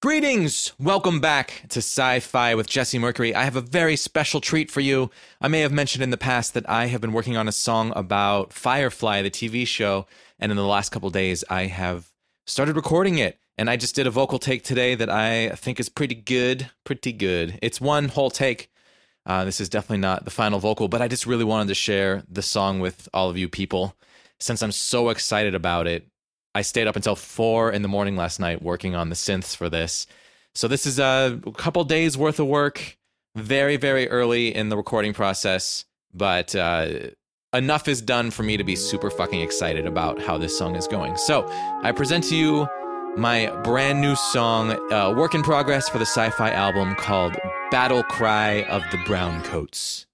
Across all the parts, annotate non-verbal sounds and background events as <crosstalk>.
Greetings! Welcome back to Sci Fi with Jesse Mercury. I have a very special treat for you. I may have mentioned in the past that I have been working on a song about Firefly, the TV show, and in the last couple days, I have started recording it. And I just did a vocal take today that I think is pretty good. Pretty good. It's one whole take. Uh, this is definitely not the final vocal, but I just really wanted to share the song with all of you people since I'm so excited about it. I stayed up until four in the morning last night working on the synths for this. So this is a couple days worth of work, very, very early in the recording process, but uh, enough is done for me to be super fucking excited about how this song is going. So I present to you my brand new song, uh, work in progress for the sci fi album called Battle Cry of the Brown Coats.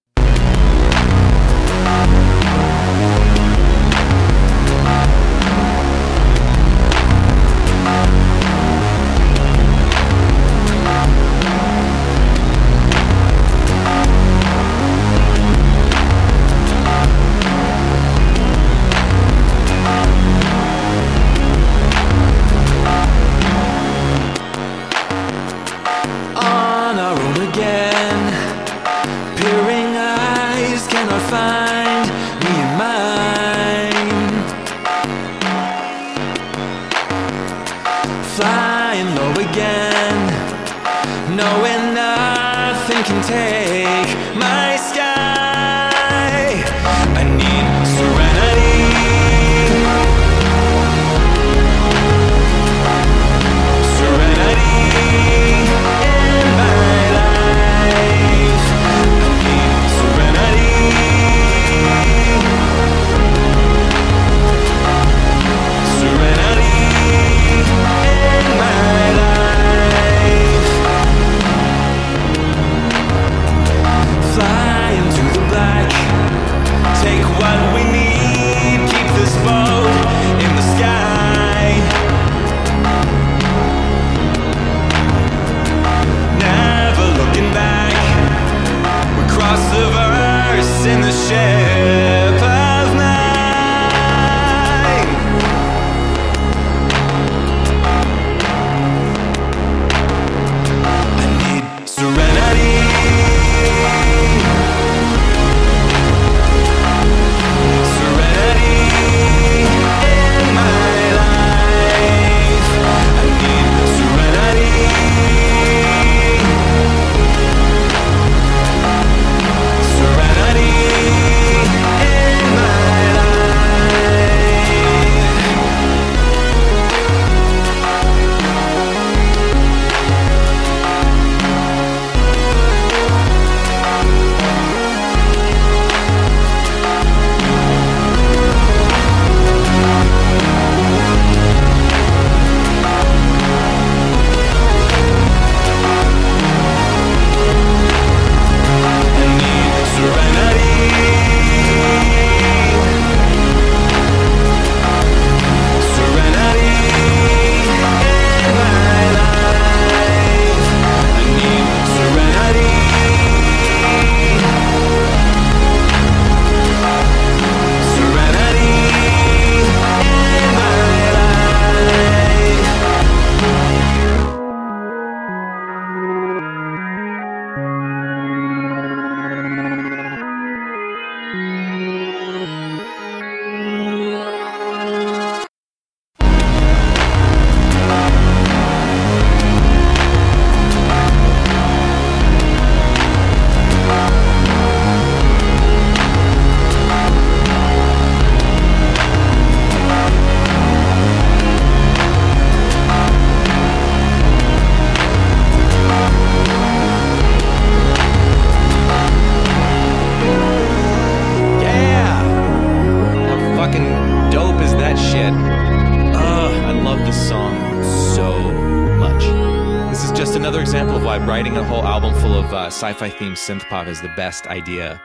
Sci-fi themed synth pop is the best idea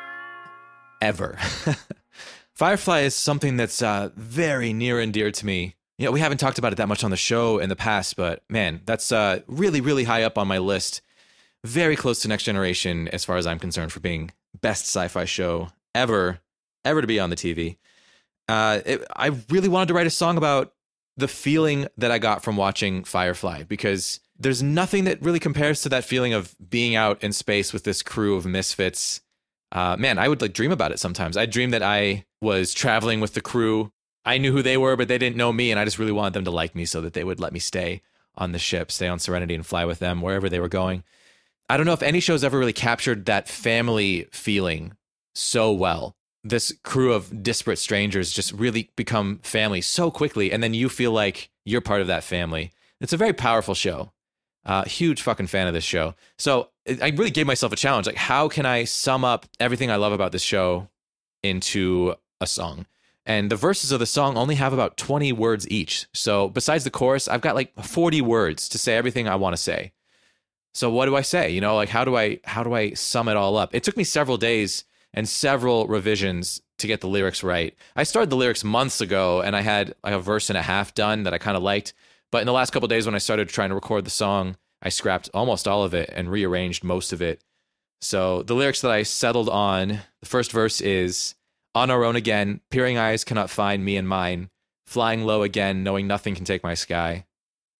ever. <laughs> Firefly is something that's uh, very near and dear to me. You know, we haven't talked about it that much on the show in the past, but man, that's uh, really, really high up on my list. Very close to Next Generation as far as I'm concerned for being best sci-fi show ever, ever to be on the TV. Uh, it, I really wanted to write a song about the feeling that I got from watching Firefly because there's nothing that really compares to that feeling of being out in space with this crew of misfits. Uh, man, I would like dream about it sometimes. I dream that I was traveling with the crew. I knew who they were, but they didn't know me, and I just really wanted them to like me so that they would let me stay on the ship, stay on Serenity, and fly with them wherever they were going. I don't know if any show's ever really captured that family feeling so well. This crew of disparate strangers just really become family so quickly, and then you feel like you're part of that family. It's a very powerful show. Uh, huge fucking fan of this show. So I really gave myself a challenge. Like, how can I sum up everything I love about this show into a song? And the verses of the song only have about 20 words each. So besides the chorus, I've got like 40 words to say everything I want to say. So what do I say? You know, like how do I how do I sum it all up? It took me several days and several revisions to get the lyrics right. I started the lyrics months ago and I had like a verse and a half done that I kind of liked. But in the last couple days when I started trying to record the song, I scrapped almost all of it and rearranged most of it. So the lyrics that I settled on, the first verse is on our own again, peering eyes cannot find me and mine, flying low again, knowing nothing can take my sky.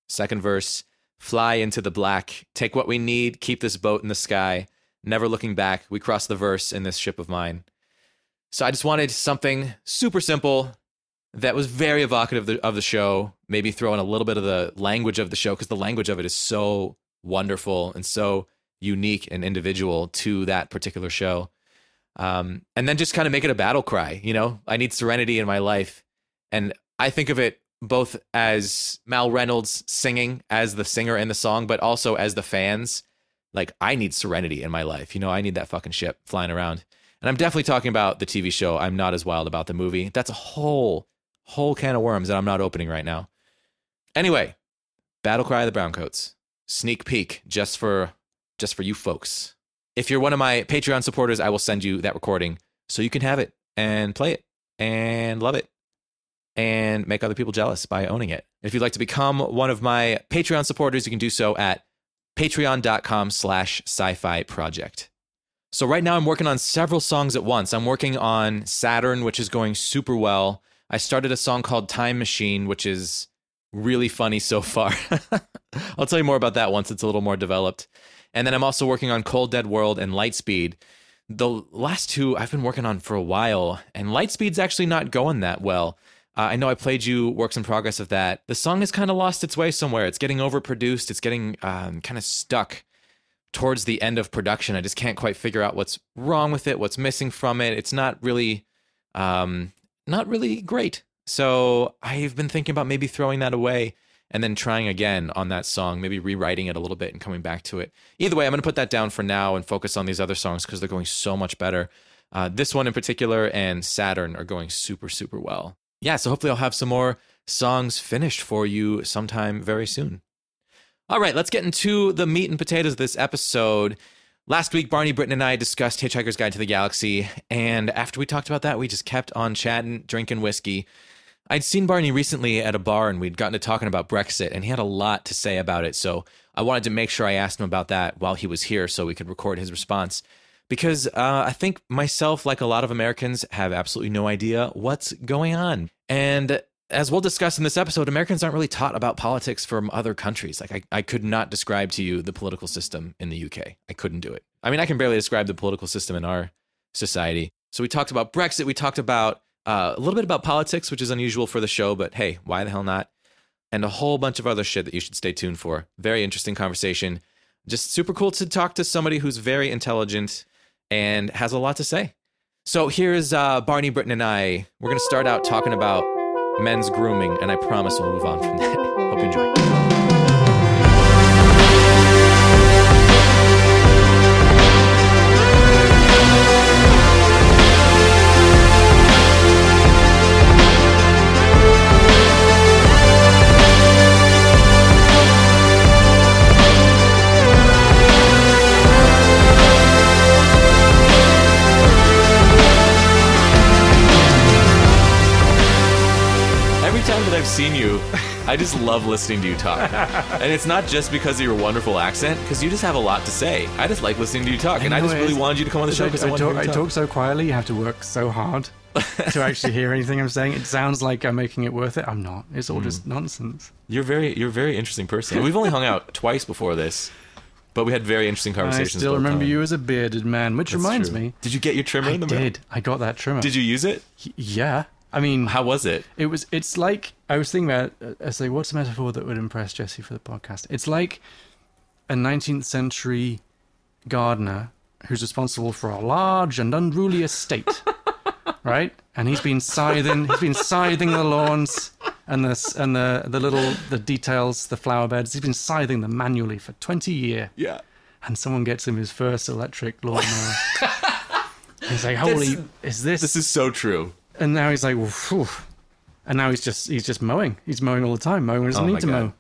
Second verse, fly into the black, take what we need, keep this boat in the sky, never looking back, we cross the verse in this ship of mine. So I just wanted something super simple that was very evocative of the, of the show, maybe throw in a little bit of the language of the show because the language of it is so wonderful and so unique and individual to that particular show. Um, and then just kind of make it a battle cry. You know, I need serenity in my life. And I think of it both as Mal Reynolds singing as the singer in the song, but also as the fans. Like, I need serenity in my life. You know, I need that fucking ship flying around. And I'm definitely talking about the TV show. I'm not as wild about the movie. That's a whole, whole can of worms that I'm not opening right now. Anyway, Battle Cry of the Browncoats. Sneak peek just for just for you folks. If you're one of my Patreon supporters, I will send you that recording so you can have it and play it and love it and make other people jealous by owning it. If you'd like to become one of my Patreon supporters, you can do so at patreon.com slash sci-fi project. So right now I'm working on several songs at once. I'm working on Saturn, which is going super well. I started a song called Time Machine, which is really funny so far. <laughs> I'll tell you more about that once it's a little more developed. And then I'm also working on Cold Dead World and Lightspeed. The last two I've been working on for a while, and Lightspeed's actually not going that well. Uh, I know I played you works in progress of that. The song has kind of lost its way somewhere. It's getting overproduced. It's getting um, kind of stuck towards the end of production. I just can't quite figure out what's wrong with it, what's missing from it. It's not really, um, not really great. So I've been thinking about maybe throwing that away and then trying again on that song, maybe rewriting it a little bit and coming back to it. Either way, I'm going to put that down for now and focus on these other songs because they're going so much better. Uh, this one in particular and Saturn are going super, super well yeah, so hopefully I'll have some more songs finished for you sometime very soon. All right, let's get into the meat and potatoes of this episode. Last week, Barney Britton and I discussed Hitchhiker's Guide to the Galaxy, and after we talked about that, we just kept on chatting, drinking whiskey. I'd seen Barney recently at a bar, and we'd gotten to talking about Brexit, and he had a lot to say about it. So I wanted to make sure I asked him about that while he was here so we could record his response because uh, I think myself, like a lot of Americans, have absolutely no idea what's going on. And as we'll discuss in this episode, Americans aren't really taught about politics from other countries. Like, I, I could not describe to you the political system in the UK. I couldn't do it. I mean, I can barely describe the political system in our society. So we talked about Brexit. We talked about uh, a little bit about politics, which is unusual for the show, but hey, why the hell not? And a whole bunch of other shit that you should stay tuned for. Very interesting conversation. Just super cool to talk to somebody who's very intelligent and has a lot to say. So here's uh, Barney Britton and I. We're going to start out talking about men's grooming, and I promise we'll move on from that. Seen you, I just love listening to you talk. <laughs> and it's not just because of your wonderful accent, because you just have a lot to say. I just like listening to you talk, and I just really wanted you to come on the show because I, I, to talk, I talk so quietly. You have to work so hard to <laughs> actually hear anything I'm saying. It sounds like I'm making it worth it. I'm not. It's all just hmm. nonsense. You're very, you're a very interesting person. We've only hung out twice before this, but we had very interesting conversations. I still remember times. you as a bearded man, which That's reminds true. me. Did you get your trimmer I in the mail? did. I got that trimmer. Did you use it? Y- Yeah. I mean, How was it? it was. It's like I was thinking about. uh, I say, what's a metaphor that would impress Jesse for the podcast? It's like a 19th century gardener who's responsible for a large and unruly estate, <laughs> right? And he's been scything. He's been scything the lawns and the and the the little the details, the flower beds. He's been scything them manually for 20 years. Yeah. And someone gets him his first electric lawnmower. <laughs> he's like, "Holy, is this?" This is so true. And now he's like, phew. and now he's just he's just mowing. He's mowing all the time. Mowing doesn't Oh need to God. mow,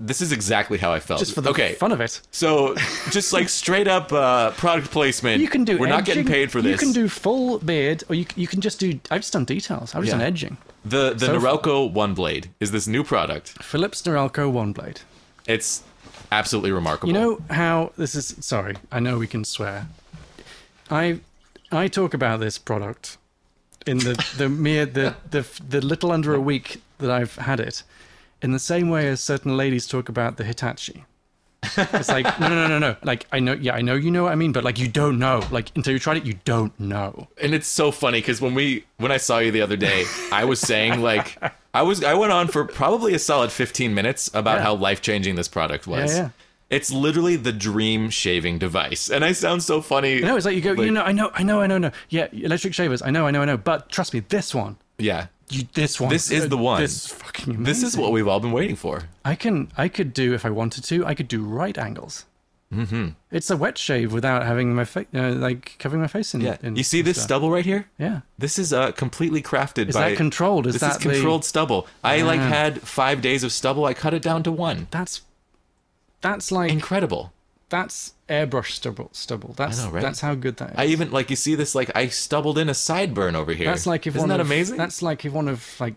This is exactly how I felt. just for the okay. fun of it. So, just like straight up uh, product placement. You can do. We're not getting paid for this. You can do full beard, or you you can just do. I've just done details. I've just Yeah. done edging. the the So. Norelco One Blade is this new product. Philips Norelco one blade. It's absolutely remarkable. You know how this is? Sorry, I know we can swear. I I talk about this product in the the mere the the the little under a week that I've had it, in the same way as certain ladies talk about the Hitachi. It's like no no no no no. Like I know yeah I know you know what I mean, but like you don't know. Like until you tried it, you don't know. and it's so funny because when we when I saw you the other day, I was saying like I was I went on for probably a solid 15 minutes about Yeah. how life changing this product was. Yeah, yeah. It's literally the dream shaving device, and I sound so funny. No, it's like you go. Like- you know I know I know I know no. Yeah, electric shavers. I know I know I know. But trust me, this one. Yeah, You, this one. This is the one. This is fucking amazing. this is what we've all been waiting for. I can I could do if I wanted to. I could do right angles. Mm-hmm. It's a wet shave without having my face, uh, like covering my face in. Yeah, in you see this stuff. stubble right here? Yeah, This is uh, completely crafted is by. that controlled? Is this that is controlled stubble. I like Ah. had five days of stubble. I cut it down to one. That's that's like Incredible. that's airbrush stubble. Stubble. That's know, right? that's how good that is. I even like you see this like I stubbled in a sideburn over here. that's like if Isn't that of, amazing? That's like if one of like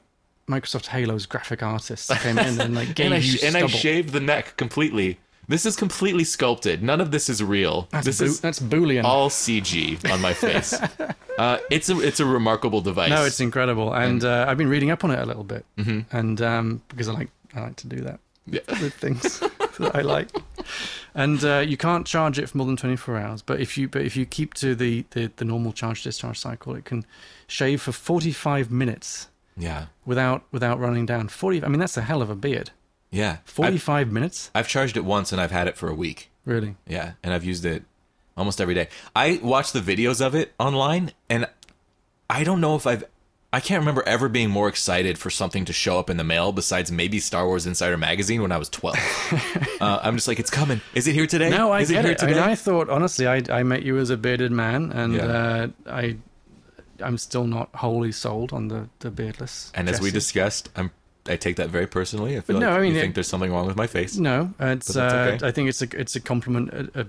Microsoft Halo's graphic artists <laughs> came in and like gave and I you and I shaved the neck completely. This is completely sculpted. None of this is real. That's, this boo- is that's boolean. all CG on my face. <laughs> uh, it's a it's a remarkable device. No, it's incredible, and uh, I've been reading up on it a little bit, and um, because I like I like to do that Yeah. with things <laughs> that <laughs> I like, and uh, you can't charge it for more than twenty four hours. But if you but if you keep to the, the the normal charge discharge cycle, it can shave for forty five minutes yeah, without without running down forty. I mean, that's a hell of a beard. yeah. 45 I've, minutes, I've charged it once and I've had it for a week. really. Yeah, and I've used it almost every day. I watch the videos of it online, and I don't know if I've. I can't remember ever being more excited for something to show up in the mail besides maybe Star Wars Insider magazine when I was 12. <laughs> uh, I'm just like, it's coming. Is it here today? No, I Is get it here it. I mean, I thought honestly, I I met you as a bearded man, and Yeah. uh, I I'm still not wholly sold on the the beardless. and as we discussed, I'm. I take that very personally. I feel No, like I mean, you it- think there's something wrong with my face. No, it's. Uh, okay. I think it's a it's a compliment uh, uh,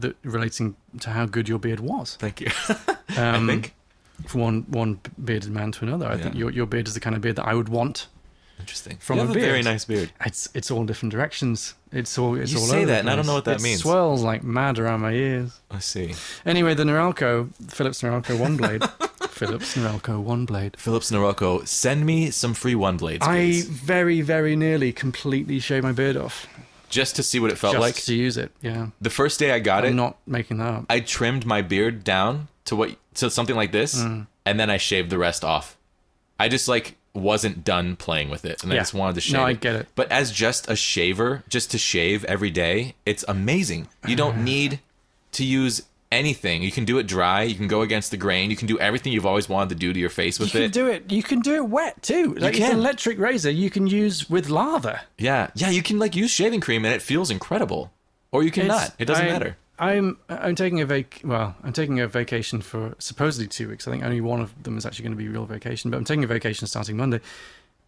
that relating to how good your beard was. Thank you. <laughs> Um, I think. From one one bearded man to another. I think your your beard is the kind of beard that I would want. Interesting. from you a a very nice beard. It's it's all different directions. It's all it's You all say over that, and I don't know what that it means. Swirls like mad around my ears. I see. Anyway, the Norelco Philips Norelco one blade. <laughs> Philips Norelco one blade. Philips Norelco, send me some free one blades, I very very nearly completely shaved my beard off just to see what it felt just like. to use it. Yeah, The first day I got it. I'm it, not making that up. I trimmed my beard down to what to something like this, Mm. and then I shaved the rest off. I just like wasn't done playing with it, and I just wanted to shave. No, I get it. But as just a shaver, just to shave every day, it's amazing. You don't <sighs> need to use anything. You can do it dry. You can go against the grain. You can do everything you've always wanted to do to your face with it. You can do it. You can do it wet too. Like it's can. an electric razor you can use with lather. yeah, yeah. You can like use shaving cream, and it feels incredible. Or you cannot. It's- It doesn't I- matter. I'm I'm taking a vac. Well, I'm taking a vacation for supposedly two weeks. I think only one of them is actually going to be real vacation. But I'm taking a vacation starting Monday,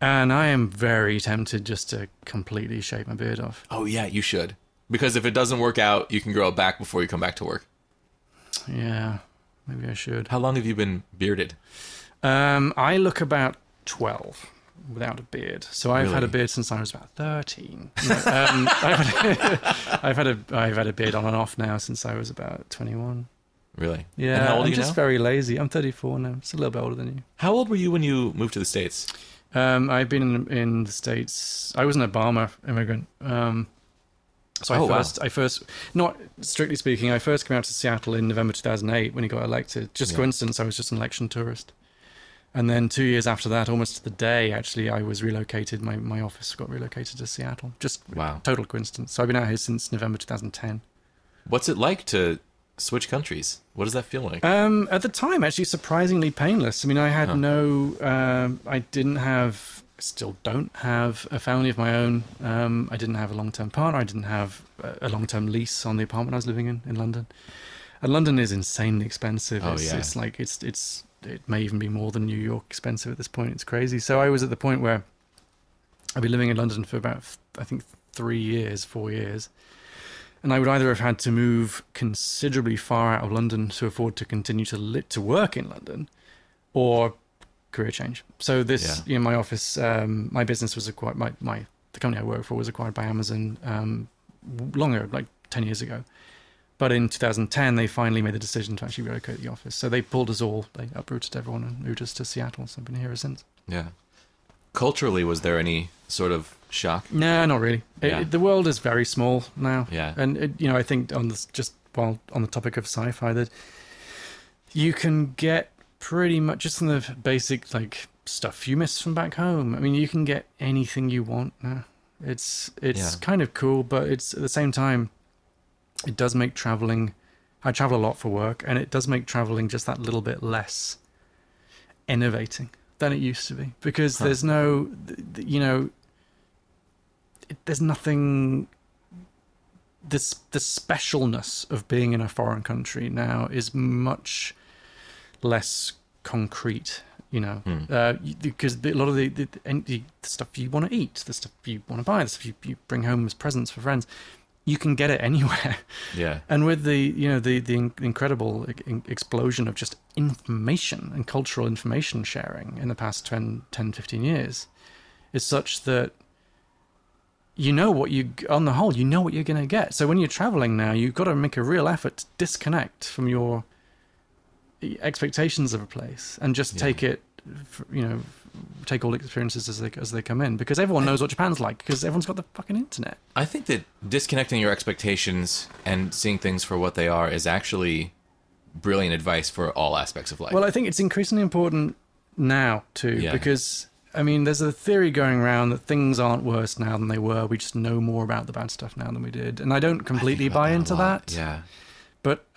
and I am very tempted just to completely shave my beard off. Oh yeah, you should. Because if it doesn't work out, you can grow it back before you come back to work. Yeah, maybe I should. How long have you been bearded? Um, I look about twelve. Without a beard. So I've had a beard since I was about thirteen. No, um, <laughs> <laughs> I've, had, a I've had a beard on and off now since I was about twenty-one. Really? Yeah, And how old I'm are you just now? very lazy. I'm 34 now. It's a little bit older than you. How old were you when you moved to the states? Um, I've been in, in the states. I was an Obama immigrant. Um, so I Oh, wow. first, I first, not strictly speaking, I first came out to Seattle in November 2008 when he got elected. Just Yeah. coincidence, I was just an election tourist. And then two years after that, almost to the day, actually, I was relocated. My my office got relocated to Seattle. Just Wow. total coincidence. So I've been out here since November 2010. What's it like to switch countries? What does that feel like? Um, at the time, actually, surprisingly painless. I mean, I had Huh. no, um, I didn't have, still don't have a family of my own. Um, I didn't have a long-term partner. I didn't have a a long-term lease on the apartment I was living in in London. And London is insanely expensive. Oh, it's, yeah. it's like it's it's it may even be more than New York expensive at this point. It's crazy. So I was at the point where I've been living in London for about I think three years, four years. And I would either have had to move considerably far out of London to afford to continue to lit to work in London, or career change. So this, Yeah. you know, my office, um, my business was acquired. My my the company I work for was acquired by Amazon um, longer, like ten years ago. But in 2010, they finally made the decision to actually relocate the office. So they pulled us all, they uprooted everyone and moved us to Seattle. So I've been here ever since. yeah. Culturally, was there any sort of shock? No, not really. It- Yeah. it- the world is very small now. Yeah. And it, you know, I think on this just while on the topic of sci-fi, that you can get pretty much just in the basic like stuff you miss from back home. I mean, you can get anything you want now. It's it's Yeah. kind of cool, but it's at the same time, it does make traveling. I travel a lot for work, and it does make traveling just that little bit less innovating than it used to be because Huh. there's no, you know, it, there's nothing this the specialness of being in a foreign country now is much less concrete you know Hmm. uh, because a lot of the, the, the stuff you want to eat the stuff you want to buy the stuff you, you bring home as presents for friends you can get it anywhere Yeah. <laughs> and with the you know the the incredible explosion of just information and cultural information sharing in the past 10 10 15 years is such that you know what you on the whole you know what you're going to get so when you're traveling now you've got to make a real effort to disconnect from your expectations of a place and just Yeah. take it you know take all experiences as they as they come in because everyone knows what Japan's like because everyone's got the fucking internet I think that disconnecting your expectations and seeing things for what they are is actually brilliant advice for all aspects of life. Well, I think it's increasingly important now too, Yeah. because I mean, there's a theory going around that things aren't worse now than they were. We just know more about the bad stuff now than we did, and I don't completely about buy a into that. Yeah.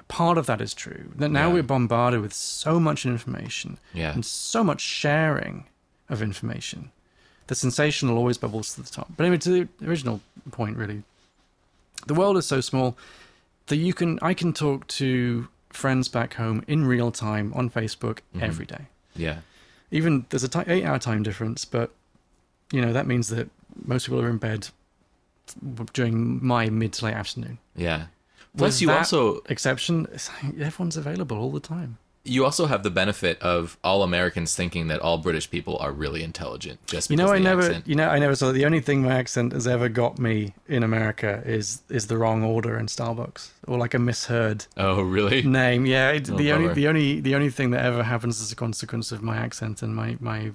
Part of that is true. That now Yeah. we're bombarded with so much information Yeah. and so much sharing of information. The sensational always bubbles to the top. But anyway, to the original point, really, the world is so small that you can I can talk to friends back home in real time on Facebook Mhm. every day Yeah. even there's a eight hour time difference, but you know that means that most people are in bed during my mid to late afternoon. Yeah. Plus, you also exception, like everyone's available all the time. you also have the benefit of all Americans thinking that all British people are really intelligent just You know, I never, accent. you know, I never saw. The only thing my accent has ever got me in America is is the wrong order in Starbucks or like a misheard Oh, really? name. Yeah, it, Oh, the only the only the only thing that ever happens as a consequence of my accent and my my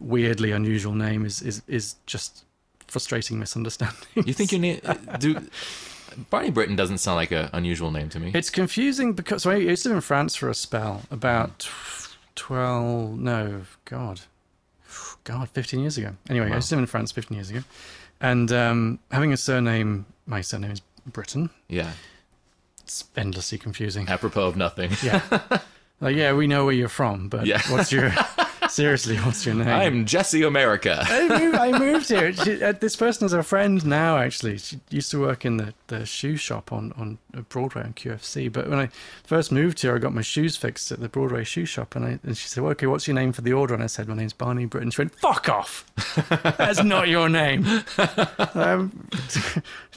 weirdly unusual name is is is just frustrating misunderstanding. You think your name? Do <laughs> Barney Britton doesn't sound like an unusual name to me. It's confusing because so I used to live in France for a spell about tw- twelve. No, God, God, fifteen years ago. Anyway, I used to live in France fifteen years ago, and um, having a surname, my surname is Britton. yeah. It's endlessly confusing. Apropos of nothing. Yeah, <laughs> like yeah, we know where you're from, but Yeah. what's your <laughs> seriously? What's your name? I'm Jesse America. <laughs> I moved, I moved here. She, uh, this person is a friend now. Actually, she used to work in the, the shoe shop on on Broadway on QFC. But when I first moved here, I got my shoes fixed at the Broadway shoe shop, and I and she said, well, "Okay, what's your name for the order?" And I said, "My name's Barney Britton." She went, "Fuck off! That's not your name." <laughs> I'm,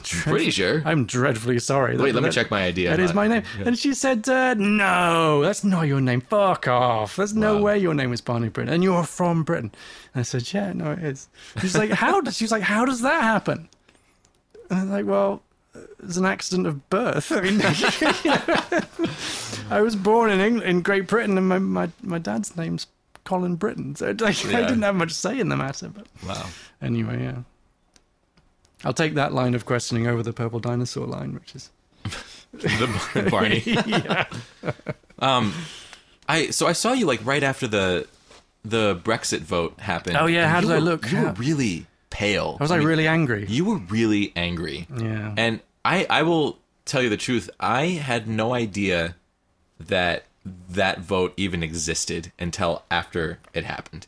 Pretty sure. I'm dreadfully sorry. Wait, That- let me check my ID. That is my name. And she said, uh, "No, that's not your name. Fuck off. There's no Wow. way your name is Barney Britton." Britain, and you're from Britain. And I said, yeah, no, it is. She's like, how? does She's like, how does that happen? And I'm like, well, it's an accident of birth. I mean, <laughs> I was born in England, in Great Britain, and my, my, my dad's name's Colin Britton, so like, I didn't have much say in the matter. But Wow. anyway, yeah, I'll take that line of questioning over the purple dinosaur line, which is <laughs> the Barney. <laughs> yeah. Um, I so I saw you like right after the the Brexit vote happened. Oh, yeah, how did I look? You were really pale. I was I, mean, really angry? You were really angry. yeah. And I I will tell you the truth. I had no idea that that vote even existed until after it happened.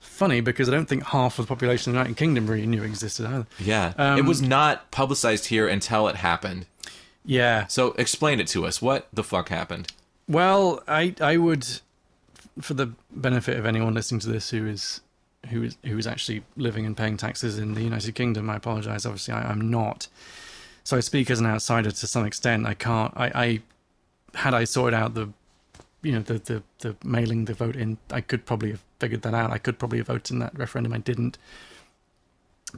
Funny because I don't think half of the population of the United Kingdom really knew it existed either. Yeah. Um, it was not publicized here until it happened. Yeah. So explain it to us. What the fuck happened? Well, I I would, for the benefit of anyone listening to this who is who is who is actually living and paying taxes in the United Kingdom, I apologise. Obviously, I, I'm not. So I speak as an outsider to some extent. I can't. I, I had I sorted out the, you know, the, the the mailing the vote in, I could probably have figured that out. I could probably have voted in that referendum. I didn't.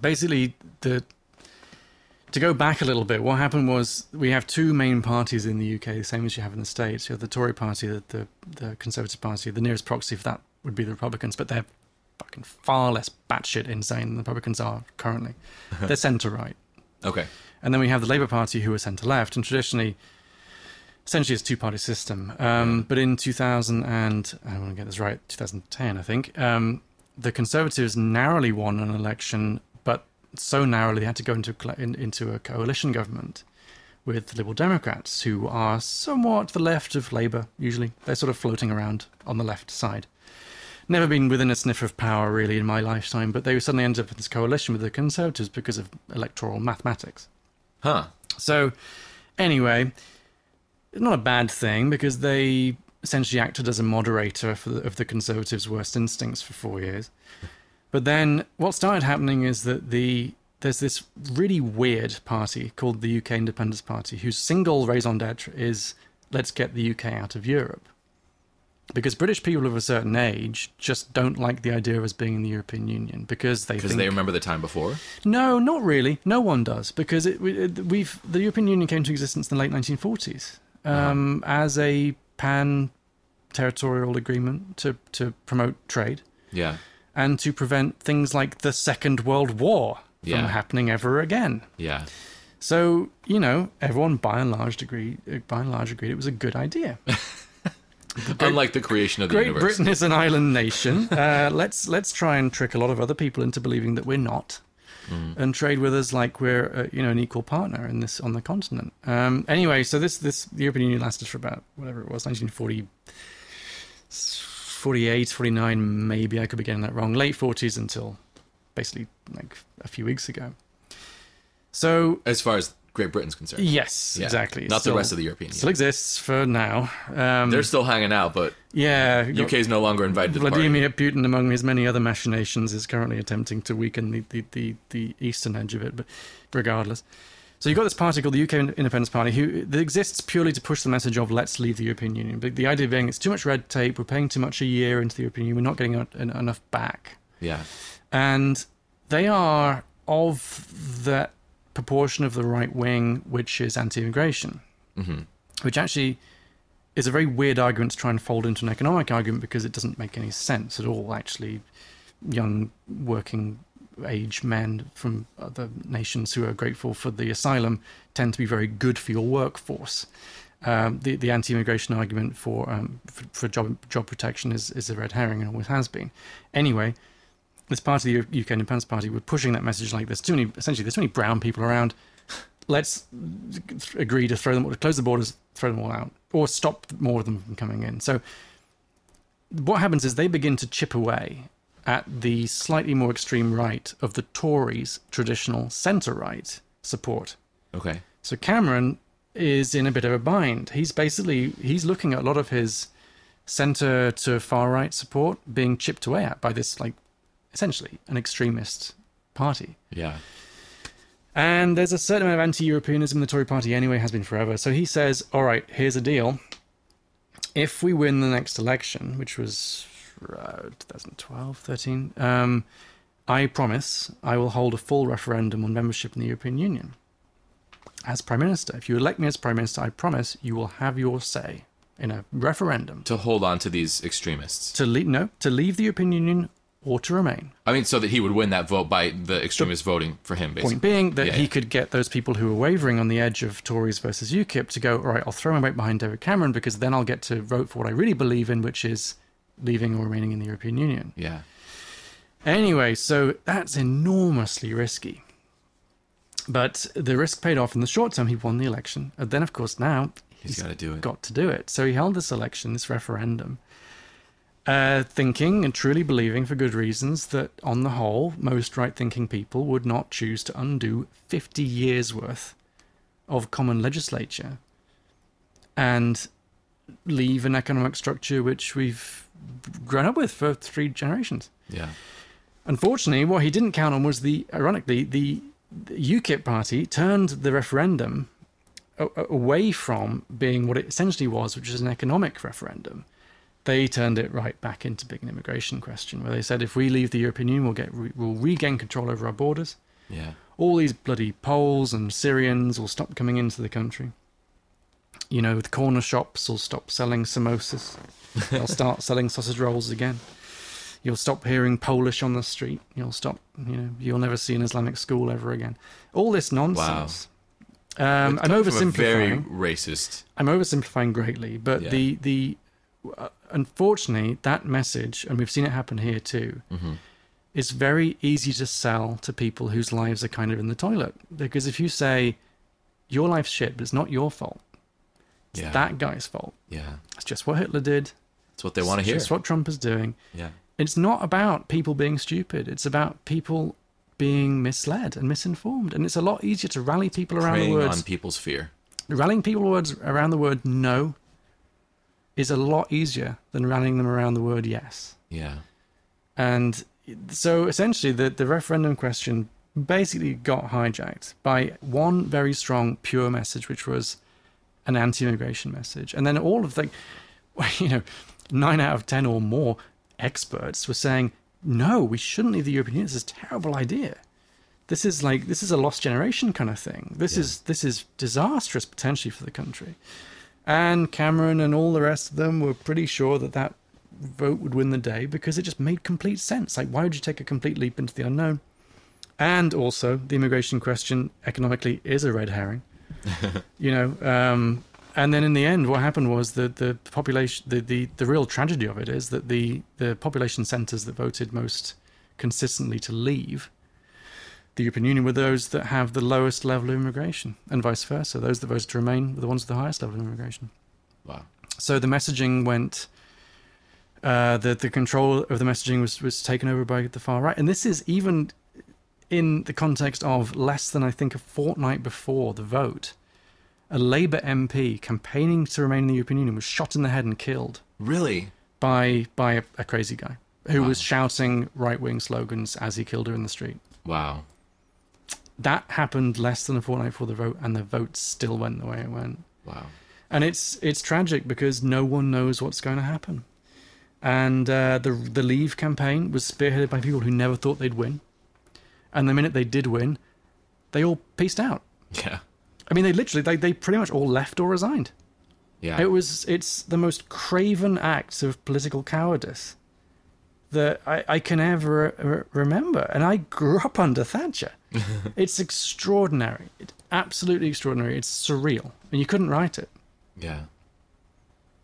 Basically, the to go back a little bit, what happened was we have two main parties in the UK, the same as you have in the States. You have the Tory party, the, the, the Conservative party. The nearest proxy for that would be the Republicans, but they're fucking far less batshit insane than the Republicans are currently. they're centre right. Okay. And then we have the Labour Party, who are centre left, and traditionally, essentially, it's a two party system. Um, but in 2000 and I want to get this right, 2010, I think, um, the Conservatives narrowly won an election, so narrowly they had to go into a, in, into a coalition government with the Liberal Democrats, who are somewhat to the left of Labour. Usually, they're sort of floating around on the left side. Never been within a sniff of power really in my lifetime, but they suddenly ended up in this coalition with the Conservatives because of electoral mathematics. Huh. So, anyway, it's not a bad thing because they essentially acted as a moderator for the, of the Conservatives' worst instincts for four years. But then what started happening is that the there's this really weird party called the UK Independence Party, whose single raison d'etre is let's get the UK out of Europe. Because British people of a certain age just don't like the idea of us being in the European Union because they Because think they remember the time before. no, not really. No one does because it, we've the European Union came to existence in the late 1940s um, as a pan-territorial agreement to to promote trade Yeah. And to prevent things like the Second World War from Yeah. happening ever again. Yeah. So you know, everyone by and large agreed. By and large agreed it was a good idea. <laughs> Unlike the creation of the Great universe. Britain is an island nation. Uh, <laughs> let's let's try and trick a lot of other people into believing that we're not, Mm. and trade with us like we're uh, you know an equal partner in this on the continent. Um, anyway, so this this the European Union lasted for about whatever it was, 1940. 48, 49, maybe I could be getting that wrong. Late 40s until basically like a few weeks ago. So, As far as Great Britain's concerned. yes, Yeah. exactly. Not Still- the rest of the European Still exists for now. Um, They're still hanging out, but yeah, UK is no longer invited to the party. Vladimir Putin, among his many other machinations, is currently attempting to weaken the, the, the, the eastern edge of it, but regardless. So you've got this party called the UK Independence Party, who that exists purely to push the message of let's leave the European Union. But the idea being it's too much red tape, we're paying too much a year into the European Union, we're not getting en- en- enough back. Yeah. And they are of that proportion of the right wing which is anti-immigration hmm which actually is a very weird argument to try and fold into an economic argument because it doesn't make any sense at all. Actually, young working age men from other nations who are grateful for the asylum tend to be very good for your workforce. Um, the the anti-immigration argument for um, for, for job job protection is is a red herring and always has been. Anyway, this part of the UK Independence Party were pushing that message like there's too many essentially there's too many brown people around. Let's agree to throw them to close the borders, throw them all out, or stop more of them from coming in. So what happens is they begin to chip away at the slightly more extreme right of the Tories' traditional centre right support. Okay. So Cameron is in a bit of a bind. He's basically he's looking at a lot of his centre to far right support being chipped away at by this like essentially an extremist party. Yeah. And there's a certain amount of anti-Europeanism in the Tory party anyway, has been forever. So he says, all right, here's a deal. If we win the next election, which was 2012, 13. Um, I promise I will hold a full referendum on membership in the European Union. As Prime Minister, if you elect me as Prime Minister, I promise you will have your say in a referendum To hold on to these extremists. to leave. No, to leave the European Union or to remain. I mean, so that he would win that vote by the extremists voting for him, basically. Point being that Yeah, he yeah. could get those people who are wavering on the edge of Tories versus UKIP to go, all right, I'll throw my weight behind David Cameron because then I'll get to vote for what I really believe in, which is leaving or remaining in the European Union. Yeah. Anyway, so that's enormously risky. But the risk paid off in the short term. He won the election. And then, of course, now He's got to do it. got to do it. So he held this election, this referendum, uh, thinking and truly believing for good reasons that, on the whole, most right thinking people would not choose to undo 50 years worth of common legislature and leave an economic structure which we've grown up with for three generations. Yeah. Unfortunately, what he didn't count on was the, ironically, the, the UKIP party turned the referendum a- away from being what it essentially was, which is an economic referendum. They turned it right back into being an immigration question, where they said if we leave the European Union, we'll get re- we'll regain control over our borders. Yeah. All these bloody Poles and Syrians will stop coming into the country. You know, the corner shops will stop selling samosas. They'll <laughs> start selling sausage rolls again. You'll stop hearing Polish on the street. You'll stop, you know, you'll never see an Islamic school ever again. All this nonsense. Um, I'm oversimplifying. very racist. I'm oversimplifying greatly, but Yeah. the the uh, unfortunately that message, and we've seen it happen here too, Mm-hmm. is very easy to sell to people whose lives are kind of in the toilet. Because if you say your life's shit, but it's not your fault, it's Yeah. that guy's fault. Yeah. It's just what Hitler did. That's what they want to hear. Just what Trump is doing. Yeah. It's not about people being stupid. It's about people being misled and misinformed. And it's a lot easier to rally people around Preying the words on people's fear. rallying people words around the word no is a lot easier than rallying them around the word yes. Yeah. And so essentially, the, the referendum question basically got hijacked by one very strong, pure message, which was an anti immigration message. And then all of the, <laughs> you know, nine out of 10 or more experts were saying, no, we shouldn't leave the European Union. This is a terrible idea. This is like this is a lost generation kind of thing. This Yeah. is this is disastrous potentially for the country. And Cameron and all the rest of them were pretty sure that that vote would win the day because it just made complete sense. Like, why would you take a complete leap into the unknown? And also, the immigration question economically is a red herring. <laughs> you know, um, and then in the end, what happened was that the population, the, the, the real tragedy of it is that the, the population centres that voted most consistently to leave the European Union were those that have the lowest level of immigration, and vice versa. Those that voted to remain were the ones with the highest level of immigration. Wow. So the messaging went. Uh, the the control of the messaging was was taken over by the far right, and this is even in the context of less than I think a fortnight before the vote, a Labour MP campaigning to remain in the European Union was shot in the head and killed Really? by by a, a crazy guy who Wow. was shouting right wing slogans as he killed her in the street. Wow. That happened less than a fortnight before the vote, and the vote still went the way it went. Wow. and it's it's tragic because no one knows what's going to happen. And uh, the the Leave campaign was spearheaded by people who never thought they'd win, and the minute they did win, they all pieced out. Yeah. I mean, they literally they they pretty much all left or resigned. Yeah. It was it's the most craven acts of political cowardice that I, I can ever re- remember. And I grew up under Thatcher. <laughs> it's extraordinary. It's absolutely extraordinary. It's surreal, and you couldn't write it. Yeah.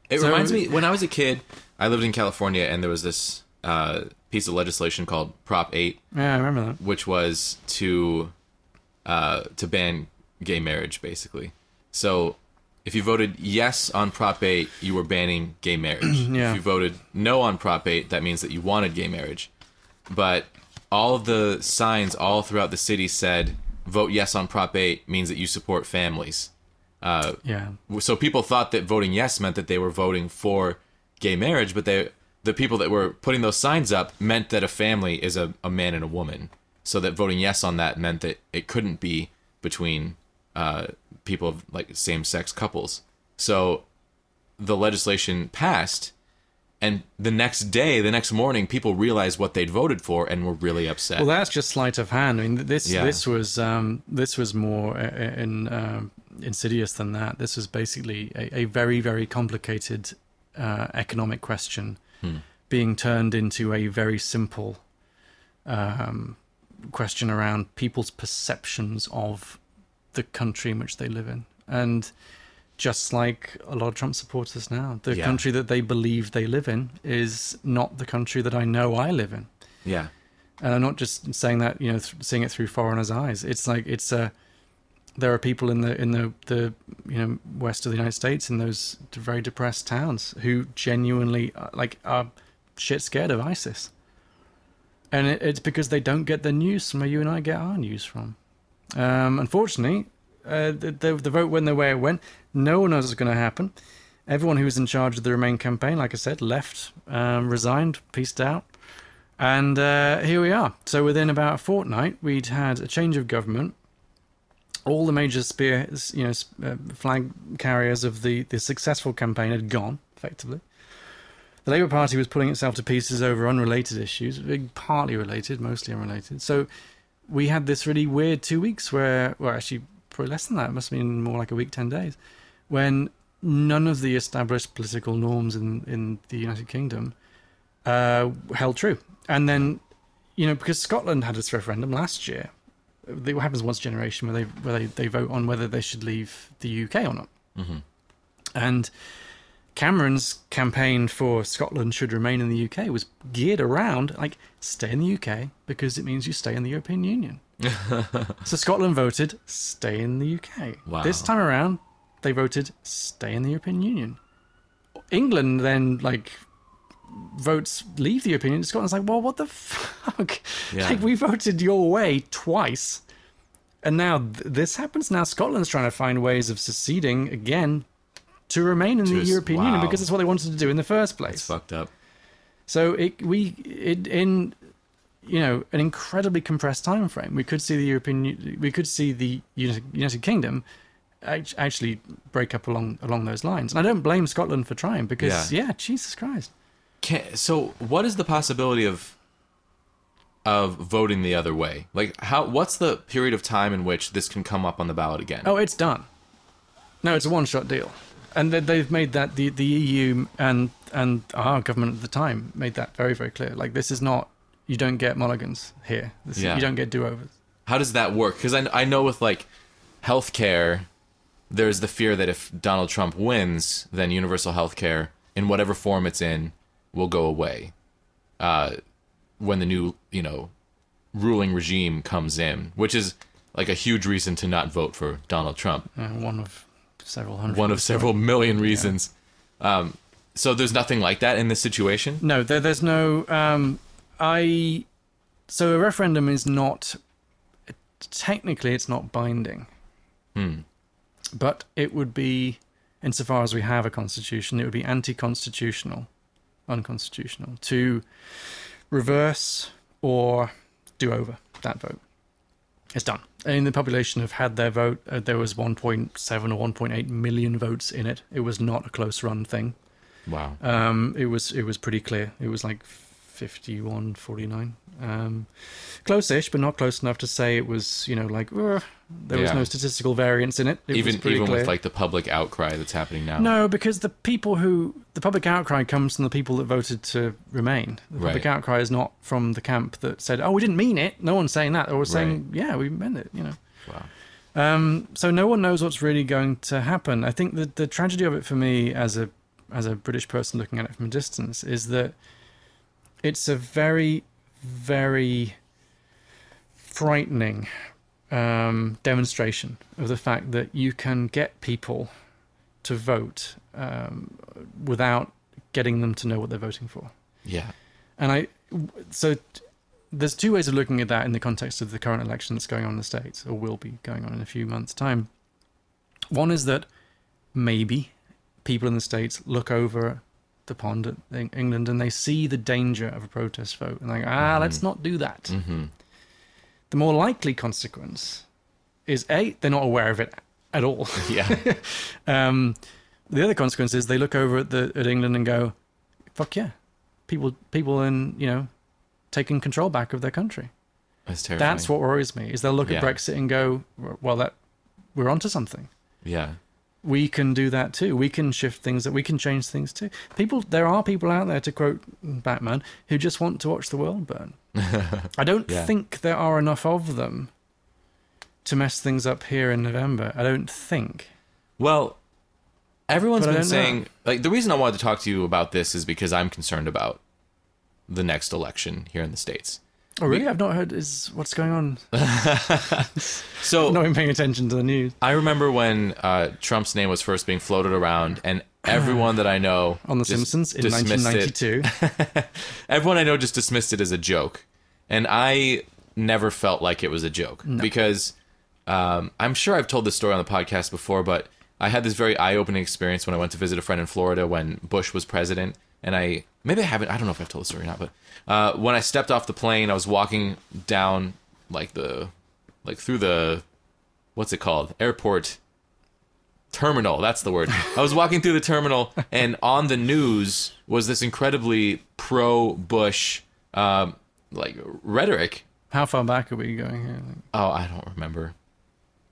It So- reminds me <laughs> when I was a kid, I lived in California and there was this uh, piece of legislation called Prop 8 Yeah, I remember that. which was to uh, to ban gay marriage basically. So if you voted yes on Prop 8, you were banning gay marriage. <clears throat> Yeah. If you voted no on Prop 8, that means that you wanted gay marriage. But all of the signs all throughout the city said vote yes on Prop 8 means that you support families. Uh, Yeah. so people thought that voting yes meant that they were voting for gay marriage, but they the people that were putting those signs up meant that a family is a, a man and a woman. So that voting yes on that meant that it couldn't be between uh, people of like same sex couples. So the legislation passed, And the next day, the next morning, people realized what they'd voted for and were really upset. Well, that's just sleight of hand. I mean, this Yeah. this was um, this was more uh, in, um insidious than that. This was basically a, a very very complicated uh, economic question Hmm. being turned into a very simple um, question around people's perceptions of the country in which they live in, and just like a lot of Trump supporters now, the Yeah. country that they believe they live in is not the country that I know I live in yeah. and I'm not just saying that you know th- seeing it through foreigners' eyes. It's like it's a there are people in the in the the you know west of the United States in those very depressed towns who genuinely uh, like are shit scared of ISIS, and it, it's because they don't get the news from where you and I get our news from. Um, unfortunately, uh, the, the the vote went the way it went. No one knows what's going to happen. Everyone who was in charge of the Remain campaign, like I said, left, um, resigned, pieced out. And uh, here we are. So within about a fortnight, we'd had a change of government. All the major spear, you know, uh, flag carriers of the, the successful campaign had gone, effectively. The Labour Party was pulling itself to pieces over unrelated issues, partly related, mostly unrelated. So we had this really weird two weeks where, well, actually, probably less than that. It must have been more like a week, ten days, when none of the established political norms in in the United Kingdom uh, held true. And then, you know, because Scotland had its referendum last year, it happens once a generation where they where they, they vote on whether they should leave the UK or not. hmm And Cameron's campaign for Scotland should remain in the UK was geared around like stay in the UK because it means you stay in the European Union. <laughs> so Scotland voted stay in the UK. Wow. This time around, they voted stay in the European Union. England then like votes leave the European Union. It's like, well, what the fuck? <laughs> Yeah. Like we voted your way twice, and now th- this happens. Now Scotland's trying to find ways of seceding again to remain in To the European Union because it's what they wanted to do in the first place. fucked up. So it we it in you know an incredibly compressed time frame. We could see the European we could see the United, United Kingdom actually break up along along those lines. And I don't blame Scotland for trying because yeah, Jesus Christ. Can, so, what is the possibility of of voting the other way? Like, how? What's the period of time in which this can come up on the ballot again? Oh, it's done. No, it's a one-shot deal, and they- they've made that the the EU and and our government at the time made that very very clear. Like this is not you don't get mulligans here. This is- Yeah. you don't get do-overs. How does that work? Because I, I know with like healthcare, there's the fear that if Donald Trump wins, then universal healthcare in whatever form it's in will go away. Uh, when the new you know ruling regime comes in, which is like a huge reason to not vote for Donald Trump. Uh, one of several hundred. One of several million reasons. Um, so there's nothing like that in this situation. No, there, there's no. Um, I. So a referendum is not. Technically, it's not binding, Hmm. but it would be, insofar as we have a constitution, it would be anti-constitutional, unconstitutional to reverse or do over that vote. It's done. And the population have had their vote. Uh, there was 1.7 or 1.8 million votes in it. It was not a close run thing. Wow. Um, it was it was pretty clear. It was like 51 49. Um, close-ish, but not close enough to say it was, you know, like There was no statistical variance in it. It even even clear. with like the public outcry that's happening now. No, because the people who the public outcry comes from the people that voted to remain. The public Right. outcry is not from the camp that said, "Oh, we didn't mean it." No one's saying that. Or was saying, "Yeah, we meant it." You know. Wow. Um, so no one knows what's really going to happen. I think that the tragedy of it for me, as a as a British person looking at it from a distance, is that it's a very, very frightening um, demonstration of the fact that you can get people to vote um, without getting them to know what they're voting for. Yeah. And I, so there's two ways of looking at that in the context of the current election that's going on in the States, or will be going on in a few months' time. One is that maybe people in the States look over the pond at England and they see the danger of a protest vote and they go, ah, let's not do that. Mm-hmm. The more likely consequence is A, they're not aware of it at all. <laughs> Yeah. <laughs> Um, the other consequence is they look over at the at England and go, fuck yeah, people people in you know taking control back of their country. That's terrifying. That's what worries me. Is they'll look at Brexit and go, well, that we're onto something. Yeah. We can do that too. We can shift things. That we can change things too. People, there are people out there, to quote Batman, who just want to watch the world burn. <laughs> I don't Yeah. think there are enough of them to mess things up here in November. I don't think. Well, everyone's But been don't know. saying like the reason I wanted to talk to you about this is because I'm concerned about the next election here in the states. Oh, really? I've not heard is what's going on. <laughs> So <laughs> Not even paying attention to the news I remember when uh, Trump's name was first being floated around, and <clears throat> everyone that I know on The Simpsons in 1992. <laughs> Everyone I know just dismissed it as a joke, and I never felt like it was a joke because um, I'm sure I've told this story on the podcast before, but I had this very eye-opening experience when I went to visit a friend in Florida when Bush was president, and I maybe I haven't I don't know if I've told the story or not, but uh, when I stepped off the plane, I was walking down like the like through the what's it called? Airport terminal that's the word. I was walking through the terminal and on the news was this incredibly pro bush um, like rhetoric. How far back are we going here? Oh i don't remember.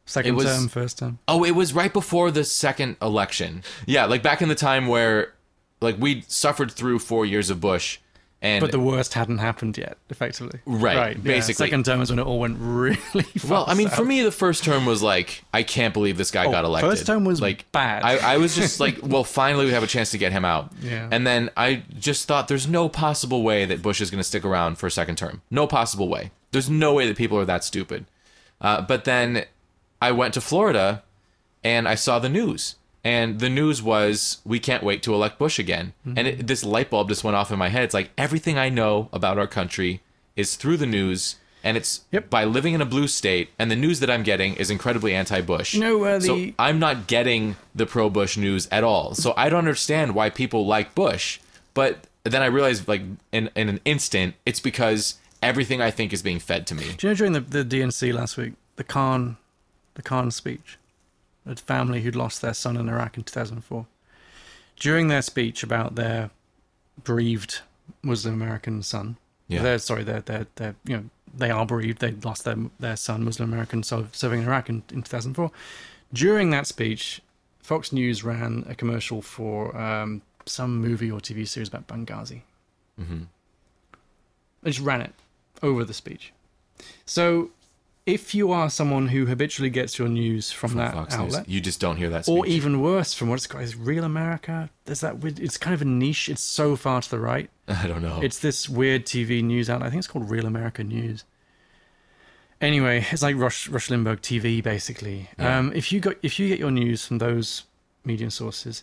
Second was- term, first term. oh it was right before the second election. Yeah like back in the time where like we suffered through four years of bush and But the worst hadn't happened yet, effectively. Right, Right. yeah. basically. Second term is when it all went really <laughs> well i mean for me the first term was like i can't believe this guy Oh, got elected first term was like bad. I, I was just <laughs> like well finally we have a chance to get him out Yeah. and then i just thought there's no possible way that bush is going to stick around for a second term no possible way there's no way that people are that stupid uh, but then i went to florida and i saw the news and the news was we can't wait to elect bush again. Mm-hmm. And it, this light bulb just went off in my head. It's like everything i know about our country is through the news and it's Yep. by living in a blue state and the news that i'm getting is incredibly anti-bush. You know where uh, so i'm not getting the pro-bush news at all. So i don't understand why people like bush but then i realized like in, in an instant it's because everything i think is being fed to me. Do you know during the, the DNC last week, the Khan, the Khan speech, a family who'd lost their son in Iraq in 2004. During their speech about their bereaved Muslim American son, Yeah. their sorry, their their their you know they are bereaved. They'd lost their their son, Muslim American, serving in Iraq in, in 2004. During that speech, Fox News ran a commercial for um, some movie or TV series about Benghazi. hmm They just ran it over the speech. So, if you are someone who habitually gets your news from, from that Fox News. outlet, you just don't hear that or even worse, from what's called is Real America, there's that. weird- It's kind of a niche. It's so far to the right. <laughs> i don't know It's this weird TV news outlet. I think it's called Real America News. Anyway, it's like Rush Rush Limbaugh TV, basically. Yeah. Um, if you got if you get your news from those media sources,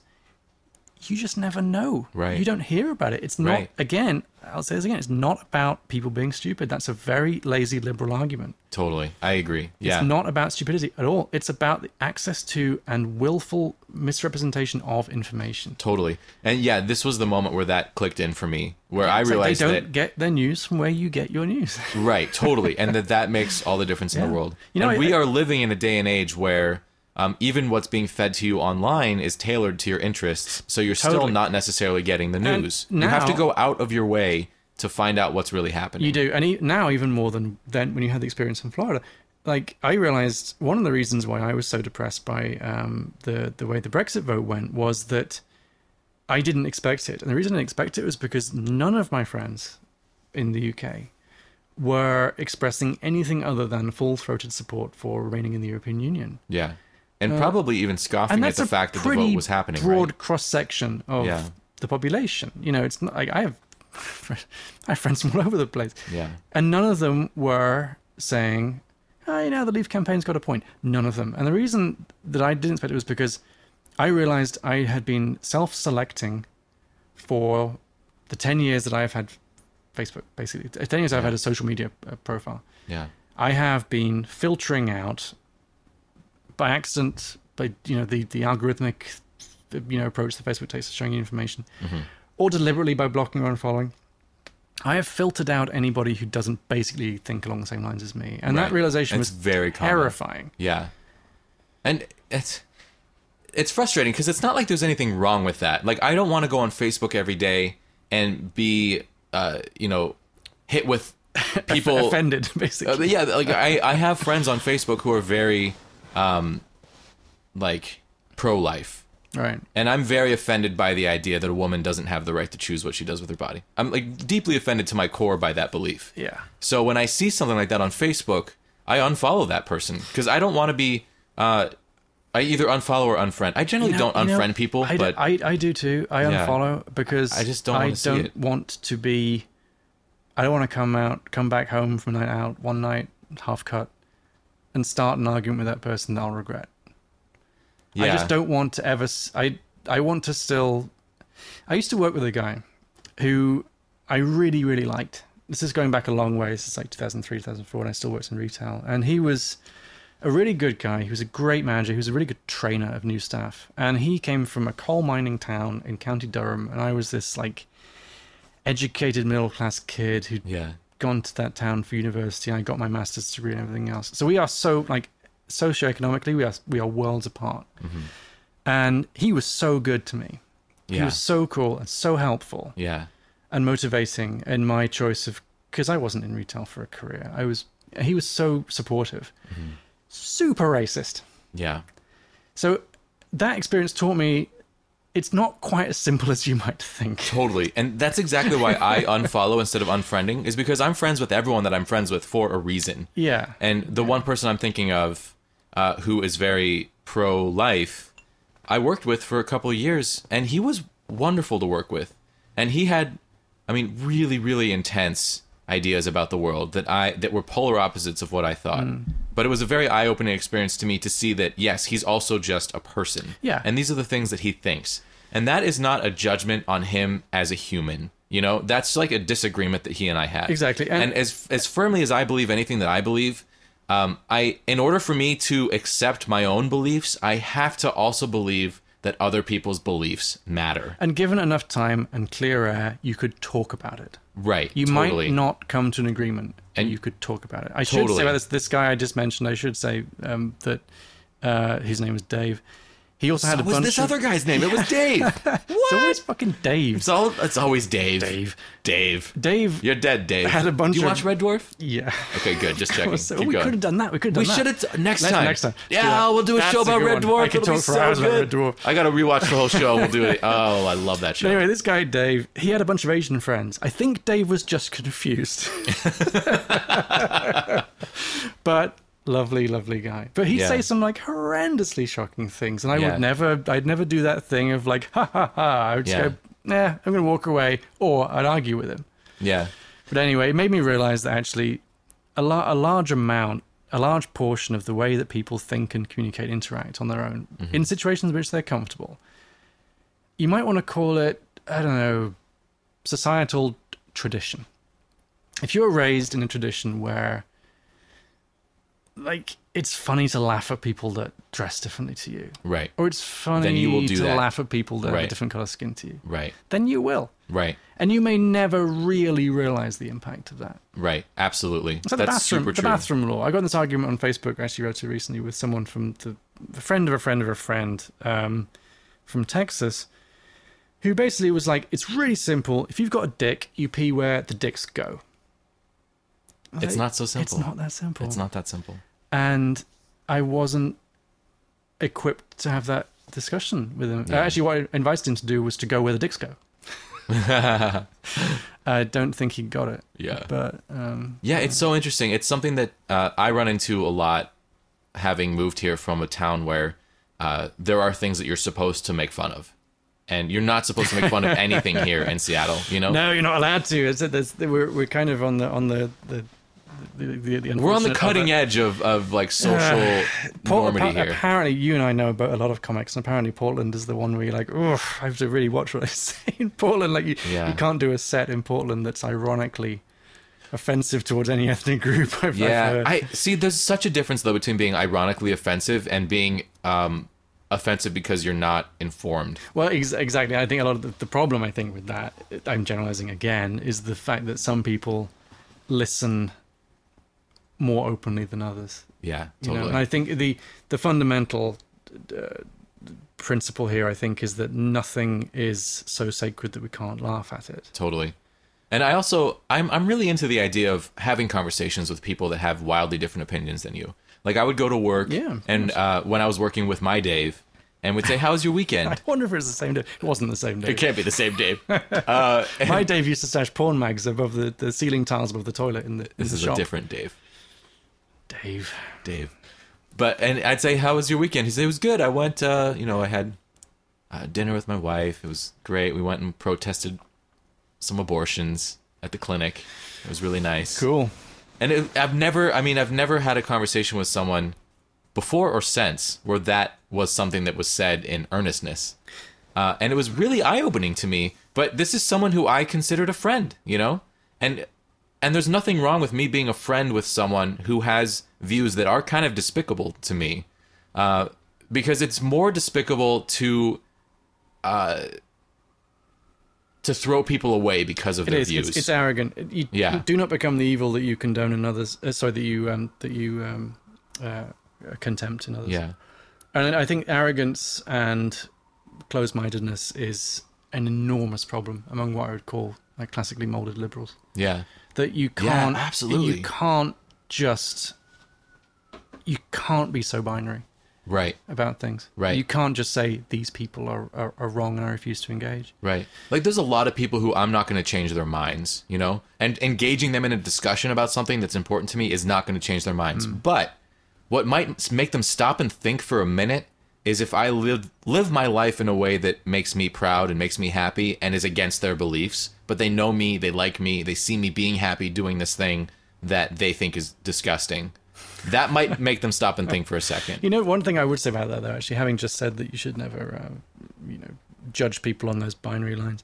you just never know. Right. You don't hear about it. It's not. Right. Again, I'll say this again. It's not about people being stupid. That's a very lazy liberal argument. totally i agree yeah It's not about stupidity at all. It's about the access to and willful misrepresentation of information. totally and yeah this was the moment where that clicked in for me where i It's like realized they don't that get their news from where you get your news. Right, totally, and that that makes all the difference in the world. You know, and we I- are living in a day and age where um, even what's being fed to you online is tailored to your interests, so you're still not necessarily getting the news. you have to go out of your way to find out what's really happening. You do, and e- now even more than then when you had the experience in Florida. Like I realized one of the reasons why I was so depressed by um, the the way the Brexit vote went was that I didn't expect it, and the reason I didn't expect it was because none of my friends in the UK were expressing anything other than full throated support for remaining in the European Union. Yeah, and probably even scoffing Uh, at the fact that the vote was happening. broad right? cross section of Yeah. the population. You know, it's not like I have <laughs> I have friends from all over the place. Yeah, And none of them were saying, oh, you know, the Leave campaign's got a point. None of them. And the reason that I didn't expect it was because I realized I had been self selecting for the 10 years that I've had Facebook, basically. 10 years I've had a social media uh, profile. yeah, I have been filtering out by accident, by, you know, the, the algorithmic, you know, approach that Facebook takes to showing you information, Mhm. or deliberately by blocking or unfollowing. I have filtered out anybody who doesn't basically think along the same lines as me, and Right. that realization was very common. terrifying. Yeah. And it's it's frustrating because it's not like there's anything wrong with that. Like I don't want to go on Facebook every day and be uh, you know hit with <laughs> people offended basically. uh, yeah, like I, I have friends on Facebook who are very, um, like pro life, right. and I'm very offended by the idea that a woman doesn't have the right to choose what she does with her body. I'm like deeply offended to my core by that belief. Yeah. So when I see something like that on Facebook, I unfollow that person because I don't want to be. Uh, I either unfollow or unfriend. I generally You know- don't you know, unfriend people, I, but I, I do too. I Yeah. unfollow because I just don't I see don't it. want to be. I don't want to come out, come back home from a night out one night, half cut, and start an argument with that person that I'll regret. yeah, I just don't want to ever. I I want to still. I used to work with a guy who I really really liked. This is going back a long way. This is like 2003, 2004, and I still worked in retail. And he was a really good guy. He was a great manager. He was a really good trainer of new staff. And he came from a coal mining town in County Durham, and I was this like educated middle class kid who'd Yeah, gone to that town for university. I got my master's degree and everything else. So we are so like socioeconomically, we are we are worlds apart. Mm-hmm. And he was so good to me. He was so cool and so helpful yeah, and motivating in my choice of because I wasn't in retail for a career. I was. He was so supportive. Mm-hmm. Super racist. yeah. So that experience taught me it's not quite as simple as you might think. Totally. And that's exactly why I <laughs> unfollow instead of unfriending, is because I'm friends with everyone that I'm friends with for a reason. Yeah. And the one person I'm thinking of uh, who is very pro life, I worked with for a couple of years, and he was wonderful to work with. And he had, I mean, really, really intense ideas about the world that I that were polar opposites of what I thought. But it was a very eye-opening experience to me to see that yes, he's also just a person. Yeah. And these are the things that he thinks. And that is not a judgment on him as a human. You know, that's like a disagreement that he and I had. Exactly. And- And, as as firmly as I believe anything that I believe, um, I in order for me to accept my own beliefs, I have to also believe that other people's beliefs matter. And given enough time and clear air, you could talk about it. Right. You totally. might not come to an agreement, and And- you could talk about it. I should say about this this guy I just mentioned. I should say um, that uh, his name is Dave. He also had a was bunch this of. other guy's name? It was <laughs> Dave. what? <laughs> It's always fucking Dave. It's all. It's always Dave. Dave. Dave. Dave. You're dead, Dave. Had a bunch Do you of- watch Red Dwarf? Yeah. Okay, good. Just <laughs> checking. So Keep we could have done that. We could have We done that. We should have next Next- time. next time. Let's Yeah, we'll do a That's show about good Red. Dwarf. I could It'll talk for so hours about good. Red Dwarf. I gotta rewatch the whole show. We'll do it. Oh, I love that show. Anyway, this guy Dave, he had a bunch of Asian friends. I think Dave was just confused. but lovely, lovely guy. But he'd Yeah. say some like horrendously shocking things, and I Yeah. would never, I'd never do that thing of like, ha ha ha. I would just Yeah. go, nah, I'm going to walk away, or I'd argue with him. Yeah. But anyway, it made me realize that actually a, la- a large amount, a large portion of the way that people think and communicate, interact on their own mm-hmm. in situations in which they're comfortable, you might want to call it, I don't know, societal tradition. If you're raised in a tradition where, like, it's funny to laugh at people that dress differently to you, Right. or it's funny Then you will do to that. laugh at people that have a different color skin to you, Right. then you will. Right. And you may never really realize the impact of that. Right. Absolutely. Like the That's bathroom, super the true. bathroom law. I got in this argument on Facebook I actually relatively recently with someone from the, the friend of a friend of a friend um, from Texas, who basically was like, "It's really simple. If you've got a dick, you pee where the dicks go." It's not so simple. It's not that simple. It's not that simple. And I wasn't equipped to have that discussion with him. Yeah. Actually, what I invited him to do was to go where the dicks <laughs> go. I don't think he got it. Yeah. But um, Yeah, it's so interesting. It's something that uh, I run into a lot, having moved here from a town where uh, there are things that you're supposed to make fun of, and you're not supposed to make fun of anything here in Seattle. You know, <laughs> No, you're not allowed to. It's, it's, we're we're kind of on the on the the. The, the, the we're on the cutting edge of, of like <sighs> social Paul- normity here. Apparently, you and I know about a lot of comics, and apparently Portland is the one where you're like, oh, I have to really watch what I <laughs> say in Portland. Like, you, Yeah. you can't do a set in Portland that's ironically offensive towards any <laughs> ethnic group. I've, I've Yeah, heard. I see. There's such a difference though between being ironically offensive and being um, offensive because you're not informed. Well, ex- exactly. I think a lot of the, the problem, I think, with that, I'm generalizing again, is the fact that some people listen more openly than others. Yeah, You know, totally. and I think the the fundamental uh, principle here, I think, is that nothing is so sacred that we can't laugh at it. Totally. And I also I'm I'm really into the idea of having conversations with people that have wildly different opinions than you. Like I would go to work Yeah, and uh, when I was working with my Dave and would say, "How's your weekend?" <laughs> I wonder if it was the same day. It wasn't the same day. it can't be the same <laughs> Dave. Uh, My Dave used to stash porn mags above the, the ceiling tiles above the toilet in the, in this the is shop. a different Dave. Dave. Dave. But and I'd say, "How was your weekend?" He said, "It was good. I went. Uh, you know, I had uh, dinner with my wife. It was great. We went and protested some abortions at the clinic. It was really nice. Cool. And it, I've never, I mean, I've never had a conversation with someone before or since where that was something that was said in earnestness. Uh, and it was really eye opening to me. But this is someone who I considered a friend, you know? And and there's nothing wrong with me being a friend with someone who has views that are kind of despicable to me. Uh, because it's more despicable to uh, to throw people away because of It their is. views. It's, it's arrogant. You, Yeah. do not become the evil that you condone in others. Uh, sorry, that you um, that you um, uh, contempt in others. yeah. And I think arrogance and closed-mindedness is an enormous problem among what I would call like classically molded liberals. Yeah. That you can't, absolutely. you can't just, you can't be so binary Right. about things. Right. You can't just say these people are, are, are wrong and I refuse to engage. Right. Like there's a lot of people who I'm not going to change their minds, you know? And engaging them in a discussion about something that's important to me is not going to change their minds. Hmm. But what might make them stop and think for a minute is if I live live my life in a way that makes me proud and makes me happy and is against their beliefs, but they know me, they like me, they see me being happy doing this thing that they think is disgusting. That might <laughs> make them stop and think for a second. You know, one thing I would say about that, though, actually, having just said that you should never, uh, you know, judge people on those binary lines.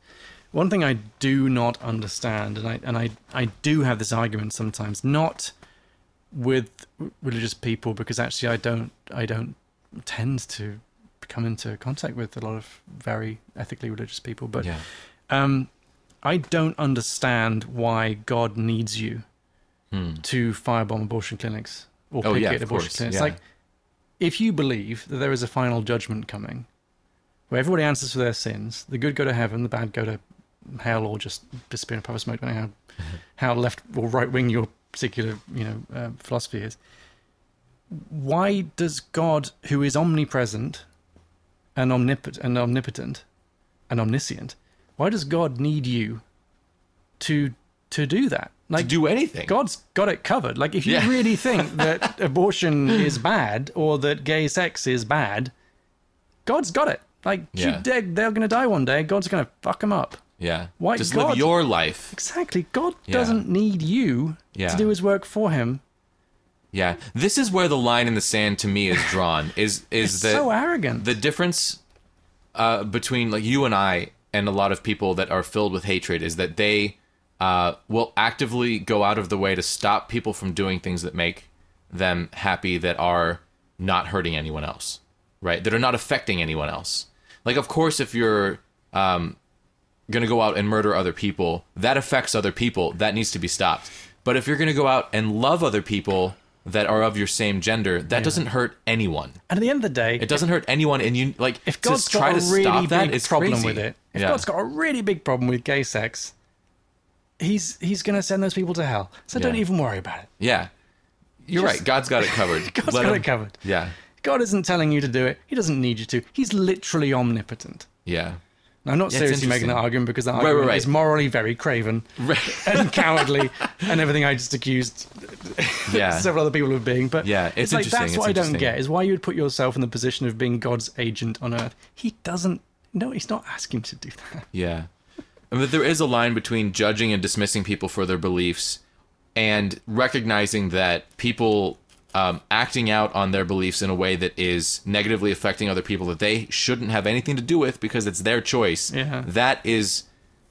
One thing I do not understand, and I and I I do have this argument sometimes, not with religious people, because actually I don't I don't tend to come into contact with a lot of very ethically religious people, but Yeah. um, I don't understand why God needs you Hmm. to firebomb abortion clinics or Oh, picket yeah, abortion course, clinics. yeah. Like, if you believe that there is a final judgment coming, where everybody answers for their sins, the good go to heaven, the bad go to hell, or just disappear in a puff of smoke, depending how, <laughs> how left or right wing your particular you know uh, philosophy is. Why does God, who is omnipresent and omnipotent and omnipotent and omniscient, why does God need you to to do that? to do anything. God's got it covered. Like, if you Yeah. really think <laughs> that abortion is bad or that gay sex is bad, God's got it. Like, you Yeah. they're, they're going to die one day. God's going to fuck them up. yeah. Why- Just God- live your life. Exactly. God Yeah. doesn't need you to do his work for him. Yeah, this is where the line in the sand to me is drawn. Is <laughs> is It's that so arrogant. the difference uh, between like you and I and a lot of people that are filled with hatred is that they uh, will actively go out of the way to stop people from doing things that make them happy that are not hurting anyone else, right? That are not affecting anyone else. Like, of course, if you're um, going to go out and murder other people, that affects other people. That needs to be stopped. But if you're going to go out and love other people that are of your same gender, that doesn't hurt anyone. and at the end of the day, It doesn't hurt anyone, and you like if to God's try got a to really stop that big problem crazy. with it, if yeah. God's got a really big problem with gay sex, he's he's going to send those people to hell. So don't even worry about it. yeah, you're Just- right. God's got it covered. <laughs> God's Let got him- it covered. Yeah, God isn't telling you to do it. He doesn't need you to. He's literally omnipotent. yeah, Now, I'm not Yeah, seriously making that argument because that right, argument right. is morally very craven and <laughs> cowardly and everything I just accused yeah. <laughs> several other people of being. But Yeah, it's like that's it's what I don't get is why you would put yourself in the position of being God's agent on earth. He doesn't. No, he's not asking to do that. Yeah. But there is a line between judging and dismissing people for their beliefs and recognizing that people um, acting out on their beliefs in a way that is negatively affecting other people that they shouldn't have anything to do with because it's their choice. Yeah. That is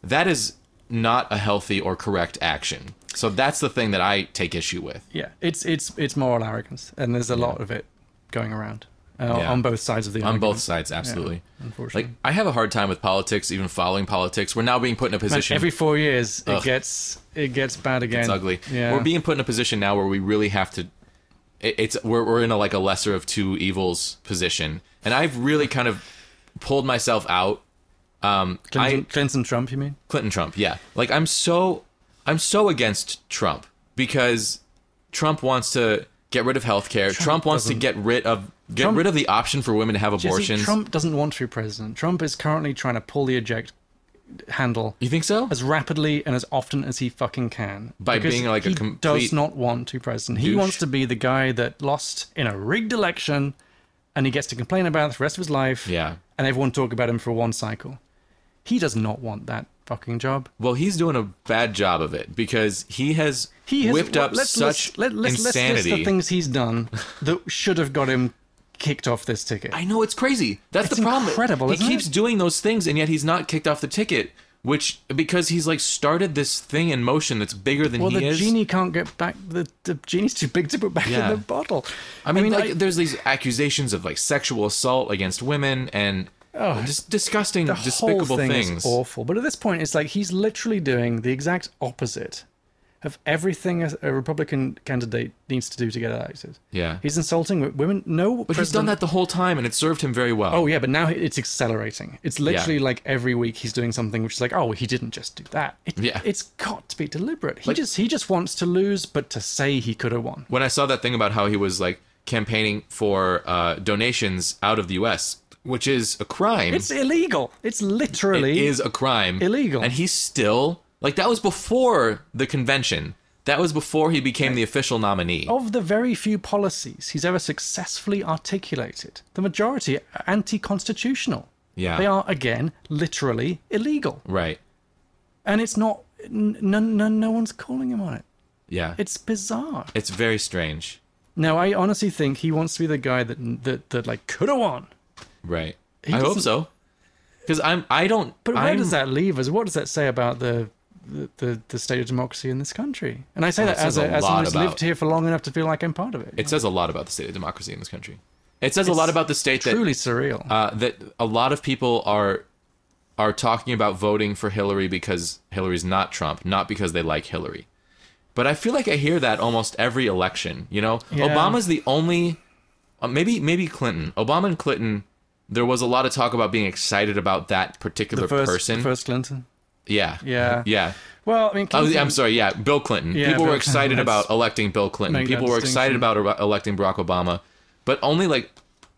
that is not a healthy or correct action. So that's the thing that I take issue with. Yeah, it's it's it's moral arrogance, and there's a lot of it going around uh, Yeah. on both sides of the On argument. both sides, absolutely. unfortunately. Like I have a hard time with politics, even following politics. We're now being put in a Man, position every four years, it gets it gets bad again. It's ugly. Yeah, We're being put in a position now where we really have to. It- It's we're we're in a like a lesser of two evils position, and I've really kind of pulled myself out. Um, Clinton, I Clinton Trump, you mean? Clinton Trump, yeah. Like I'm so I'm so against Trump because Trump wants to get rid of healthcare. Trump, wants to get rid of get Trump- rid of the option for women to have Jesse, abortions. Trump doesn't want to be president. Trump is currently trying to pull the eject handle you think so? as rapidly and as often as he fucking can. By Because being like a complete. he does not want to president. He douche. wants to be the guy that lost in a rigged election, and he gets to complain about it the rest of his life. Yeah. and everyone talk about him for one cycle. He does not want that fucking job. Well, he's doing a bad job of it because he has, He has whipped up let's, such let's, let, let's, let's list the things he's done that should have got him kicked off this ticket. I know it's crazy. That's It's the problem. incredible, He keeps it? doing those things, and yet he's not kicked off the ticket. Which because he's like started this thing in motion that's bigger than well, he the genie can't get back. The, the genie's too big to put back Yeah. in the bottle. I mean, like, I- there's these accusations of like sexual assault against women and oh, just disgusting, the despicable whole thing things. is awful. But at this point, it's like he's literally doing the exact opposite of everything a, a Republican candidate needs to do to get elected. Yeah. He's insulting women. No, But he's done that the whole time, and it served him very well. Oh yeah, but now it's accelerating. It's literally like every week he's doing something which is like, oh, he didn't just do that. It, Yeah. it's got to be deliberate. He Like- just he just wants to lose, but to say he could have won. When I saw that thing about how he was like campaigning for uh, donations out of the U.S., which is a crime. It's illegal. It's literally is a crime. illegal. And he's still like that was before the convention. That was before he became the official nominee. of the very few policies he's ever successfully articulated. The majority are anti-constitutional. Yeah. They are again literally illegal, Right. and it's not. No, no, no one's calling him on it. Yeah. It's bizarre. it's very strange. No, I honestly think he wants to be the guy that that that like could have won. Right. He I hope so. Because I'm. I don't. But where I'm, does that leave us? What does that say about the the, the, the state of democracy in this country? And I say Well, that as a, a as someone who's about- lived here for long enough to feel like I'm part of it. It says a lot about the state of democracy in this country. It says a lot about the state that truly surreal. uh, that a lot of people are are talking about voting for Hillary because Hillary's not Trump, not because they like Hillary. But I feel like I hear that almost every election. You know, Yeah. Obama's the only, uh, maybe maybe Clinton. Obama and Clinton. There was a lot of talk about being excited about that particular the first, person. the first Clinton. Yeah, Yeah. yeah. Well, I mean, Oh, I'm sorry. Yeah, Bill Clinton. Yeah, People Bill were excited about electing Bill Clinton. People were excited about electing Barack Obama, but only like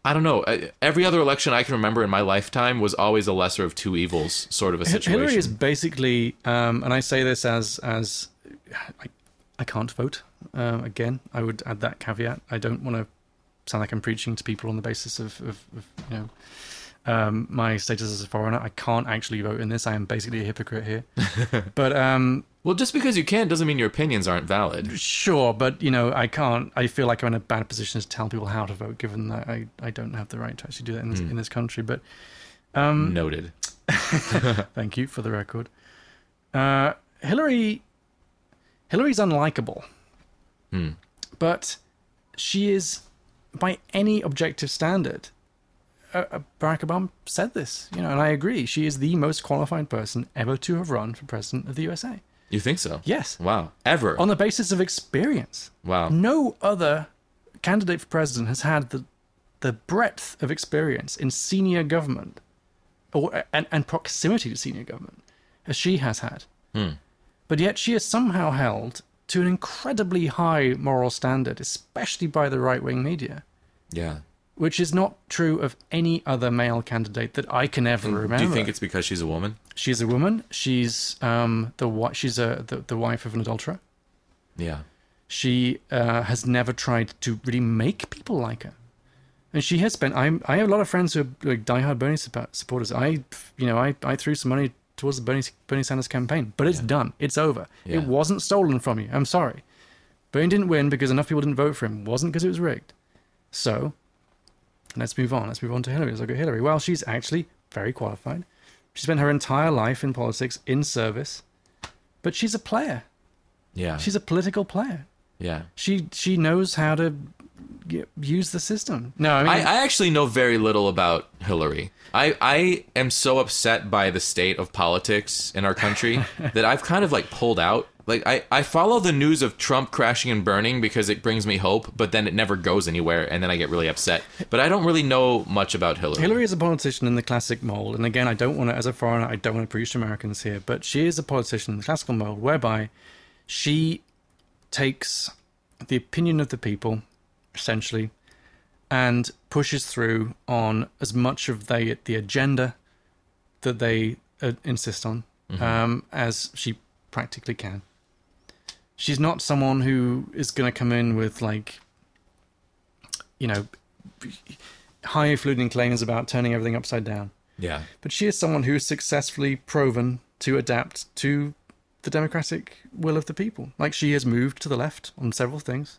I don't know. uh, Every other election I can remember in my lifetime was always a lesser of two evils sort of a situation. Hillary is basically, um, and I say this as as I, I can't vote. Um, again, I would add that caveat. I don't want to sound like I'm preaching to people on the basis of, of, of you know um, my status as a foreigner. I can't actually vote in this. I am basically a hypocrite here. <laughs> but um, well, just because you can doesn't mean your opinions aren't valid. sure, but you know, I can't. I feel like I'm in a bad position to tell people how to vote, given that I, I don't have the right to actually do that in this, in this country. But um, Noted. <laughs> <laughs> Thank you for the record. Uh, Hillary, Hillary's unlikable, Hmm. but she is, by any objective standard, uh, uh, Barack Obama said this, you know, and I agree. She is the most qualified person ever to have run for president of the USA. You think so? Yes, Wow. Ever. on the basis of experience. wow. No other candidate for president has had the the breadth of experience in senior government or and, and proximity to senior government as she has had. Hmm. But yet she is somehow held to an incredibly high moral standard, especially by the right wing media, Yeah. Which is not true of any other male candidate that I can ever remember. Do you think it's because she's a woman? she's a woman? She's um the wi- she's a the, the wife of an adulterer. Yeah. she uh, has never tried to really make people like her. And she has spent. I'm. I have a lot of friends who are like diehard Bernie suppo- supporters. I, you know, I, I threw some money towards the Bernie Bernie Sanders campaign, but it's done. It's over. Yeah. It wasn't stolen from you. I'm sorry. Bernie didn't win because enough people didn't vote for him. It wasn't because it was rigged. So, let's move on. Let's move on to Hillary. Let's look at Hillary. Well, she's actually very qualified. She spent her entire life in politics, in service, but she's a player. Yeah. She's a political player yeah. she she knows how to use the system. No, I mean, I, I actually know very little about Hillary. I, I am so upset by the state of politics in our country <laughs> that I've kind of like pulled out like I, I follow the news of Trump crashing and burning because it brings me hope, but then it never goes anywhere, and then I get really upset. But I don't really know much about Hillary. Hillary is a politician in the classic mold, and again, I don't want to, as a foreigner, I don't want to preach to Americans here, but she is a politician in the classical mold whereby she takes the opinion of the people, essentially, and pushes through on as much of they, the agenda that they uh, insist on um, as she practically can. She's not someone who is going to come in with like, you know, highfalutin claims about turning everything upside down. yeah, But she is someone who is successfully proven to adapt to the democratic will of the people. Like she has moved to the left on several things.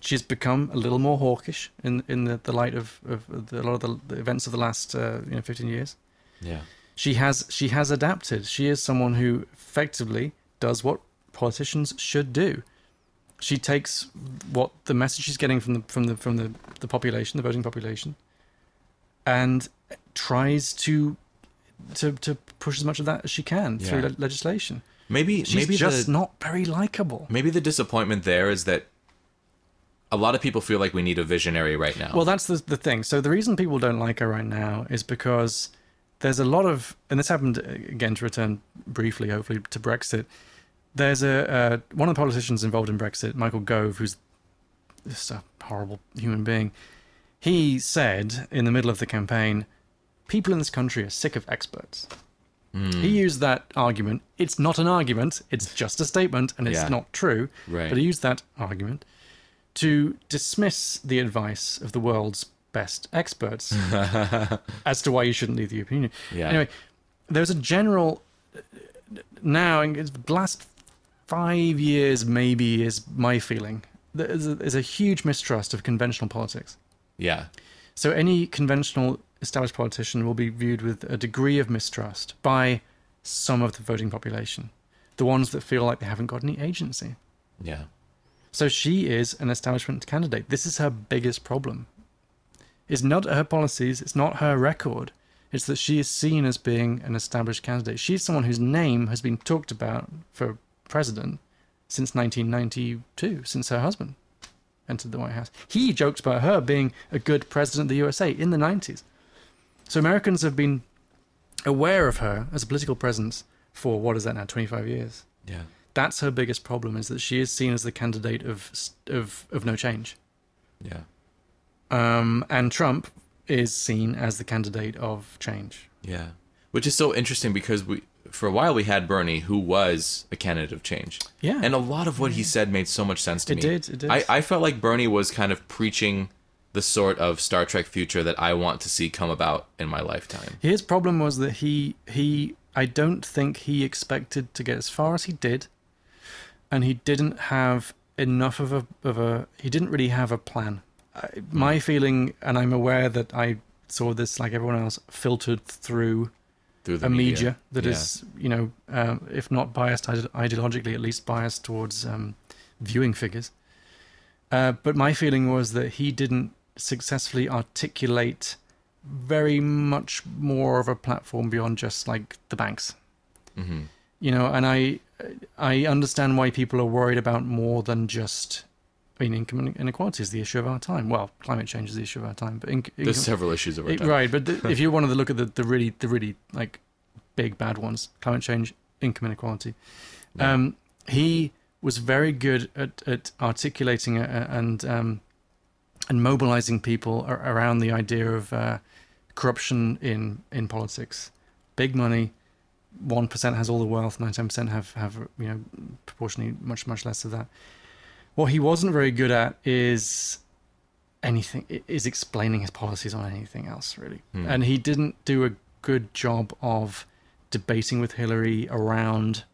She's become a little more hawkish in in the, the light of, of the, a lot of the, the events of the last uh, you know 15 years. yeah, She has she has adapted. She is someone who effectively does what politicians should do. She takes what the message she's getting from the from the from the, the population, the voting population, and tries to to to push as much of that as she can through le- legislation. maybe She's maybe just the, not very likable. maybe the disappointment there is that a lot of people feel like we need a visionary right now. Well, that's the the thing. So the reason people don't like her right now is because there's a lot of, and this happened uh, again to return briefly, hopefully to Brexit. There's a uh, one of the politicians involved in Brexit, Michael Gove, who's just a horrible human being. He said in the middle of the campaign, "People in this country are sick of experts." He used that argument. It's not an argument. It's just a statement, and it's Yeah. not true. Right. But he used that argument to dismiss the advice of the world's best experts <laughs> as to why you shouldn't leave the opinion. Yeah. Anyway, there's a general now in the last five years, maybe is my feeling. There's a, there's a huge mistrust of conventional politics. yeah, So any conventional established politician will be viewed with a degree of mistrust by some of the voting population, the ones that feel like they haven't got any agency. yeah, So she is an establishment candidate. This is her biggest problem. It's not her policies, it's not her record. It's that she is seen as being an established candidate. She's someone whose name has been talked about for president since 1992, since her husband entered the White House. He jokes about her being a good president of the USA in the 90s. So Americans have been aware of her as a political presence for what is that now, 25 years? yeah, that's her biggest problem is that she is seen as the candidate of of of no change yeah, um and trump is seen as the candidate of change yeah. Which is so interesting because we, for a while, we had Bernie, who was a candidate of change. yeah And a lot of what he said made so much sense to It me. did, it did. I, I felt like Bernie was kind of preaching the sort of Star Trek future that I want to see come about in my lifetime. his problem was that he he i don't think he expected to get as far as he did and he didn't have enough of a of a he didn't really have a plan I, my hmm. feeling and i'm aware that i saw this like everyone else filtered through Through the a media, that Yeah. is, you know, um, if not biased ide- ideologically, at least biased towards um, viewing figures. Uh, but my feeling was that he didn't successfully articulate very much more of a platform beyond just like the banks, hmm you know. And I, I understand why people are worried about more than just. I mean, income inequality is the issue of our time. Well, climate change is the issue of our time, but in, There's income- several issues over it- time. right, but the, <laughs> if you wanted to look at the, the really the really like big bad ones, climate change, income inequality, Yeah. um, he was very good at, at articulating and um, and mobilizing people ar- around the idea of uh, corruption in in politics, big money. One percent has all the wealth. Ninety nine percent have have you know proportionally much much less of that. What he wasn't very good at is anything is explaining his policies on anything else really. Hmm. and he didn't do a good job of debating with hillary around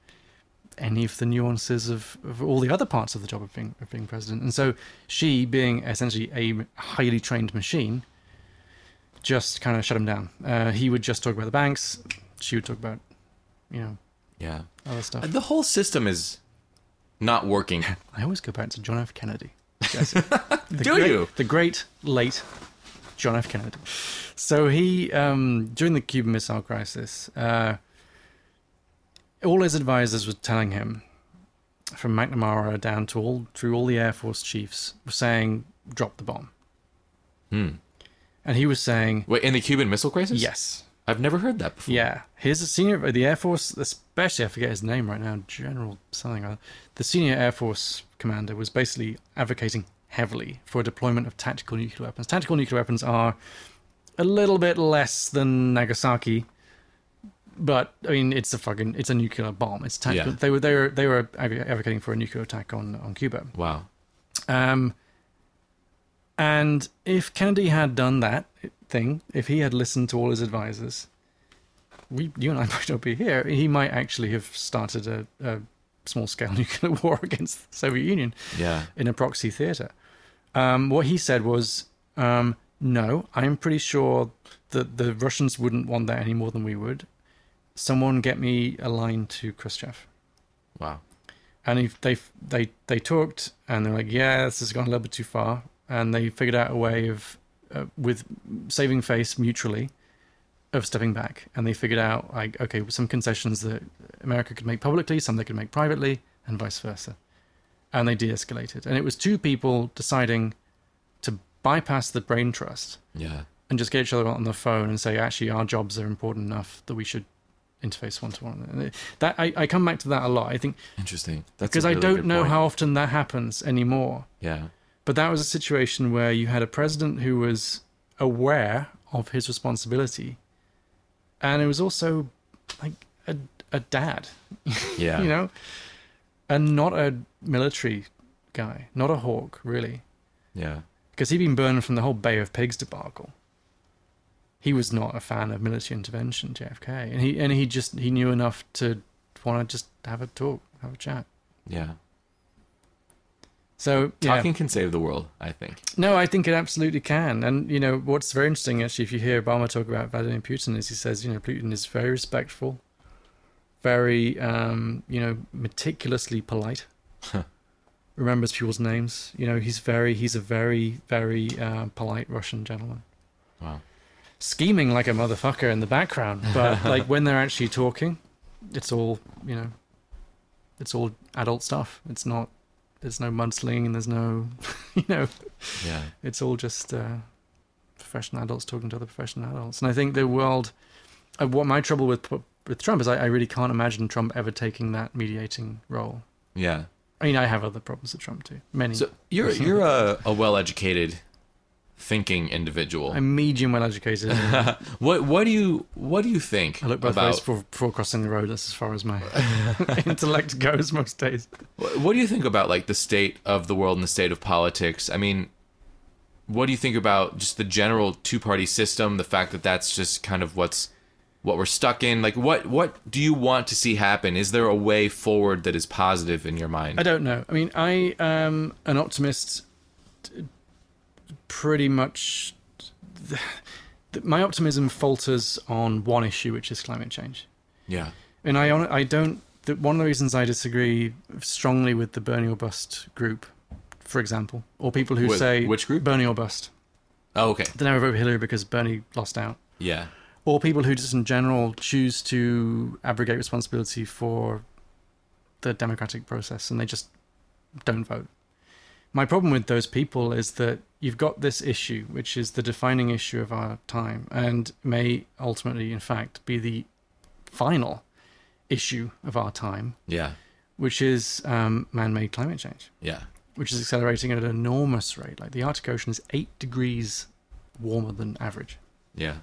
any of the nuances of, of all the other parts of the job of being, of being president. And so she being essentially a highly trained machine just kind of shut him down. Uh, he would just talk about the banks. She would talk about you know Yeah. other stuff. The whole system is not working. <laughs> i always go back to john f kennedy <laughs> The Do great, you? The great late John F. Kennedy. So he, um, during the Cuban Missile Crisis, uh, all his advisors were telling him, from McNamara down to all through all the Air Force chiefs were saying drop the bomb, Hmm. and he was saying Wait, in the Cuban Missile Crisis? yes, I've never heard that before. yeah. Here's a senior of the Air Force, especially I forget his name right now, General something. other. The senior Air Force commander was basically advocating heavily for a deployment of tactical nuclear weapons. Tactical nuclear weapons are a little bit less than Nagasaki, but I mean it's a fucking it's a nuclear bomb. It's tactical. Yeah. They were they were they were advocating for a nuclear attack on on Cuba. Wow. Um, and if Kennedy had done that thing, if he had listened to all his advisors, we, you and I <laughs> might not be here. He might actually have started a, a small scale <laughs> nuclear war against the Soviet Union Yeah. in a proxy theater. Um, what he said was, um, no, I'm pretty sure that the Russians wouldn't want that any more than we would. Someone get me a line to Khrushchev Wow. and he, they they they talked and they're like yeah this has gone a little bit too far and they figured out a way of uh, with saving face mutually of stepping back and they figured out like okay some concessions that america could make publicly some they could make privately and vice versa and they de-escalated and it was two people deciding to bypass the brain trust Yeah. and just get each other on the phone and say actually our jobs are important enough that we should interface one to one that I, I come back to that a lot i think Interesting. That's because really I don't know point. how often that happens anymore. Yeah. But that was a situation where you had a president who was aware of his responsibility, and it was also like a, a dad, <laughs> Yeah. you know, and not a military guy, not a hawk, really, Yeah. because he'd been burned from the whole Bay of Pigs debacle. He was not a fan of military intervention, JFK, and he and he just he knew enough to want to just have a talk, have a chat. Yeah. So yeah. Talking can save the world, I think. No, I think it absolutely can. And, you know, what's very interesting, actually, if you hear Obama talk about Vladimir Putin, is he says, you know, Putin is very respectful, very, um, you know, meticulously polite, remembers people's names. You know, he's very, he's a very, very uh, polite Russian gentleman. Wow. Scheming like a motherfucker in the background. But, <laughs> like, when they're actually talking, it's all, you know, it's all adult stuff. It's not, there's no mudslinging and there's no, <laughs> you know, Yeah. it's all just uh, professional adults talking to other professional adults. And I think the world, uh, what my trouble with with Trump is, I, I really can't imagine Trump ever taking that mediating role. Yeah. I mean, I have other problems with Trump too. Many. So you're you're a, a well educated, thinking individual. I'm medium well educated. <laughs> what what do you what do you think I look both about ways before, before crossing the road. That's as far as my <laughs> intellect goes most days. Wh- What do you think about like the state of the world and the state of politics? I mean, what do you think about just the general two-party system, the fact that that's just kind of what's what we're stuck in? Like what what do you want to see happen? Is there a way forward that is positive in your mind? I don't know. I mean, I am an optimist. Pretty much, my optimism falters on one issue, which is climate change. yeah. And I, I don't. The, one of the reasons I disagree strongly with the Bernie or bust group, for example, or people who Wh- say which group? Bernie or bust, Oh, okay. they never vote for Hillary because Bernie lost out, Yeah. or people who just in general choose to abrogate responsibility for the democratic process and they just don't vote. My problem with those people is that you've got this issue, which is the defining issue of our time, and may ultimately, in fact, be the final issue of our time, Yeah. which is um, man made climate change, Yeah. which is accelerating at an enormous rate. Like the Arctic Ocean is eight degrees warmer than average, Yeah.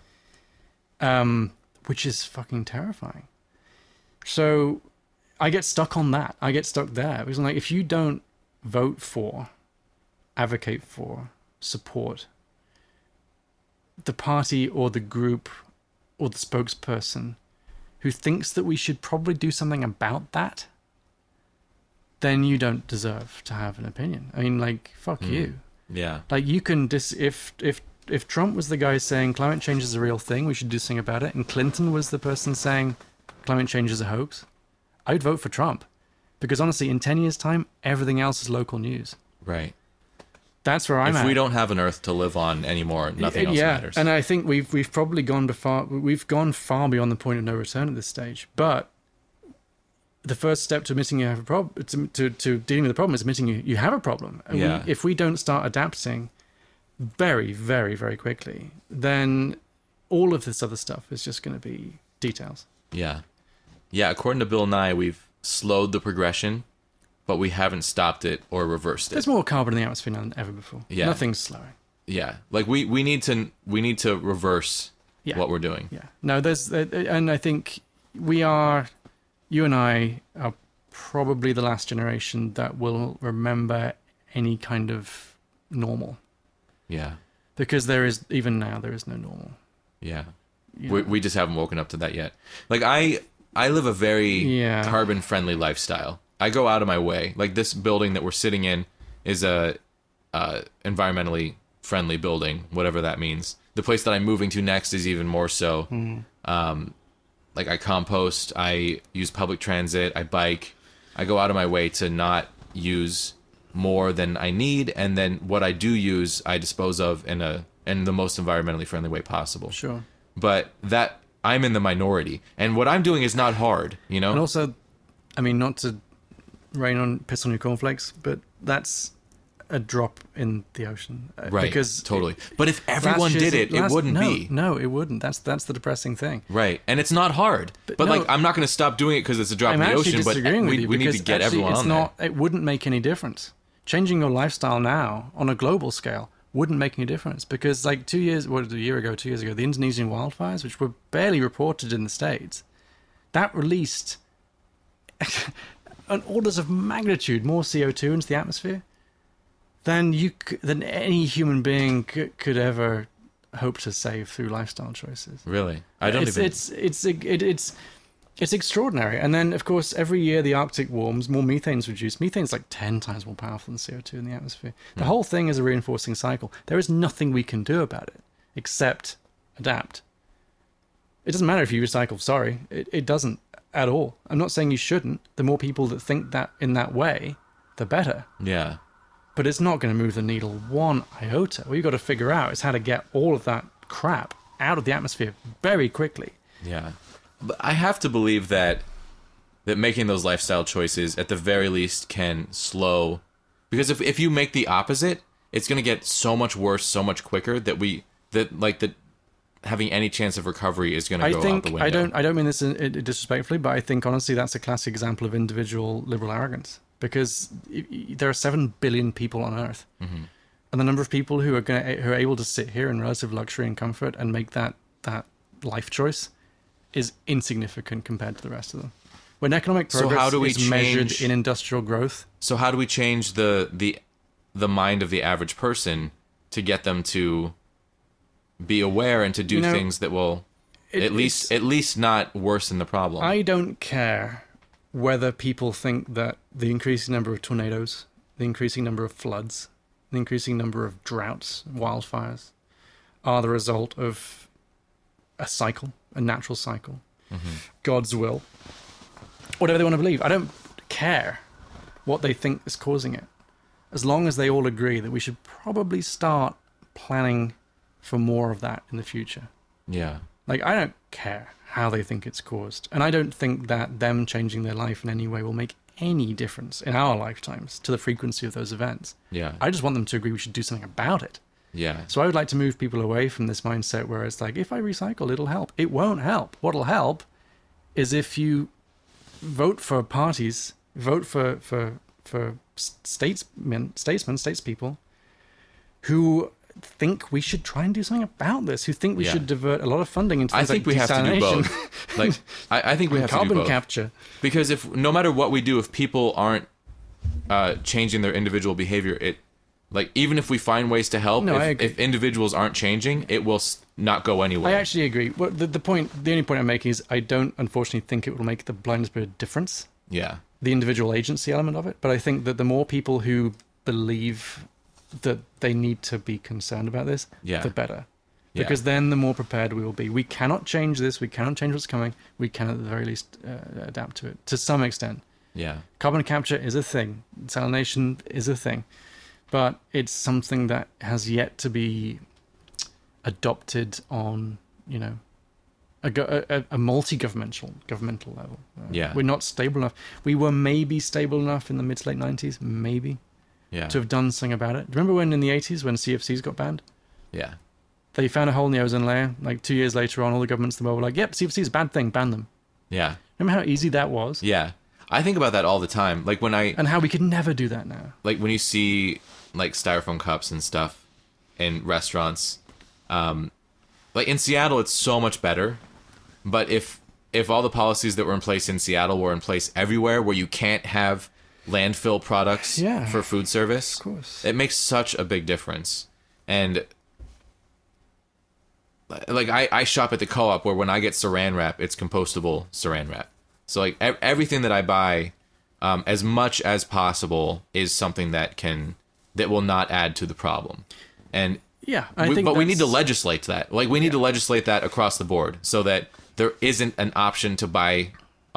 um, which is fucking terrifying. So I get stuck on that. I get stuck there because, I'm like, if you don't vote for, advocate for, support the party or the group or the spokesperson who thinks that we should probably do something about that, then you don't deserve to have an opinion. I mean, like, fuck Mm. you. Yeah. Like, you can dis if if if Trump was the guy saying climate change is a real thing, we should do something about it, and Clinton was the person saying climate change is a hoax, I'd vote for Trump, because honestly, in ten years' time, everything else is local news. Right. That's where I'm if at. we don't have an Earth to live on anymore, nothing else yeah, matters. and I think we've we've probably gone far we've gone far beyond the point of no return at this stage. But the first step to admitting you have a problem to, to, to dealing with the problem is admitting you, you have a problem. And we- Yeah. if we don't start adapting very, very, very quickly, then all of this other stuff is just going to be details. Yeah. Yeah, according to Bill Nye, we've slowed the progression, but we haven't stopped it or reversed it. There's more carbon in the atmosphere now than ever before. Yeah. Nothing's slowing. Yeah. Like we we need to we need to reverse Yeah. what we're doing. Yeah. No, there's, uh, and I think we are, you and I are probably the last generation that will remember any kind of normal Yeah. because there is, even now, there is no normal. Yeah. you We know. we just haven't woken up to that yet. Like I I live a very Yeah. carbon friendly lifestyle. I go out of my way. Like this building that we're sitting in is a uh, environmentally friendly building, whatever that means. The place that I'm moving to next is even more so. Hmm. Um, like I compost, I use public transit, I bike. I go out of my way to not use more than I need, and then what I do use, I dispose of in a in the most environmentally friendly way possible Sure. but that I'm in the minority, and what I'm doing is not hard. You know, And also, I mean, not to rain on piss on your cornflakes, but that's a drop in the ocean. Uh, right? Because totally. But if everyone did it, it wouldn't no, be No, it wouldn't. That's that's the depressing thing. right, and it's not hard. But, no- like, I'm not going to stop doing it because it's a drop I'm in the ocean. But we, we need to get everyone it's on not, It wouldn't make any difference. Changing your lifestyle now on a global scale wouldn't make any difference because, like two years, what a year ago, two years ago, the Indonesian wildfires, which were barely reported in the states, that released an orders of magnitude more CO2 into the atmosphere than you c- than any human being could, could ever hope to save through lifestyle choices. Really, I don't it's, even. It's it's it, it's it's extraordinary. And then, of course, every year the Arctic warms, more methane's produced. Methane's like ten times more powerful than CO two in the atmosphere. The Hmm. whole thing is a reinforcing cycle. There is nothing we can do about it except adapt. It doesn't matter if you recycle. Sorry, it, it doesn't at all. I'm not saying you shouldn't. The more people that think that in that way, the better yeah, but it's not going to move the needle one iota. What you've got to figure out is how to get all of that crap out of the atmosphere very quickly. yeah. But I have to believe that that making those lifestyle choices at the very least can slow, because if if you make the opposite, it's going to get so much worse so much quicker that we that like that having any chance of recovery is going to I go out the window. I don't I don't mean this disrespectfully, but I think honestly that's a classic example of individual liberal arrogance because there are seven billion people on Earth, Mm-hmm. and the number of people who are going to, who are able to sit here in relative luxury and comfort and make that that life choice is insignificant compared to the rest of them. When economic So progress how do we is measured in industrial growth, So how do we change the the the mind of the average person to get them to be aware and to do You know, things that will it- at least at least not worsen the problem? I don't care whether people think that the increasing number of tornadoes, the increasing number of floods, the increasing number of droughts, wildfires, are the result of a cycle, a natural cycle, mm-hmm. God's will, whatever they want to believe. I don't care what they think is causing it, as long as they all agree that we should probably start planning for more of that in the future. yeah. Like, I don't care how they think it's caused. And I don't think that them changing their life in any way will make any difference in our lifetimes to the frequency of those events. Yeah. I just want them to agree we should do something about it. yeah. So I would like to move people away from this mindset where it's like, if I recycle, it'll help. It won't help. What'll help is if you vote for parties, vote for for for statesmen, statesmen, statespeople who think we should try and do something about this, who think we Yeah. should divert a lot of funding into I things think like we have to do both. <laughs> like I, I think we <laughs> have to do carbon both. capture. because if no matter what we do if people aren't uh, changing their individual behavior it like even if we find ways to help No, if, if individuals aren't changing it will s- not go anywhere. I actually agree. Well, the, the point, the only point I'm making is I don't unfortunately think it will make the blindness bit of difference. yeah the individual agency element of it. But I think that the more people who believe that they need to be concerned about this, Yeah. the better. Yeah. Because then the more prepared we will be. We cannot change this. We cannot change what's coming. We can, at the very least, uh, adapt to it to some extent. yeah Carbon capture is a thing. Salination is a thing, but it's something that has yet to be adopted on, you know, a, a, a multi-governmental governmental level. Uh, Yeah. we're not stable enough. We were maybe stable enough in the mid to late nineties, maybe Yeah. to have done something about it. Remember when in the eighties when CFCs got banned? yeah. They found a hole in the ozone layer. Like two years later on, all the governments in the world were like, "Yep, CFC is a bad thing. Ban them." Yeah. Remember how easy that was, Yeah. I think about that all the time. Like when I and how we could never do that now. like when you see like styrofoam cups and stuff in restaurants um like in Seattle it's so much better but if if all the policies that were in place in Seattle were in place everywhere where you can't have landfill products Yeah. for food service Of course. it makes such a big difference and like I, I shop at the co-op where when I get saran wrap it's compostable saran wrap so like ev- everything that I buy um, as much as possible is something that can that will not add to the problem and Yeah, I we, think. but we need to legislate that like we need to legislate that across the board so that there isn't an option to buy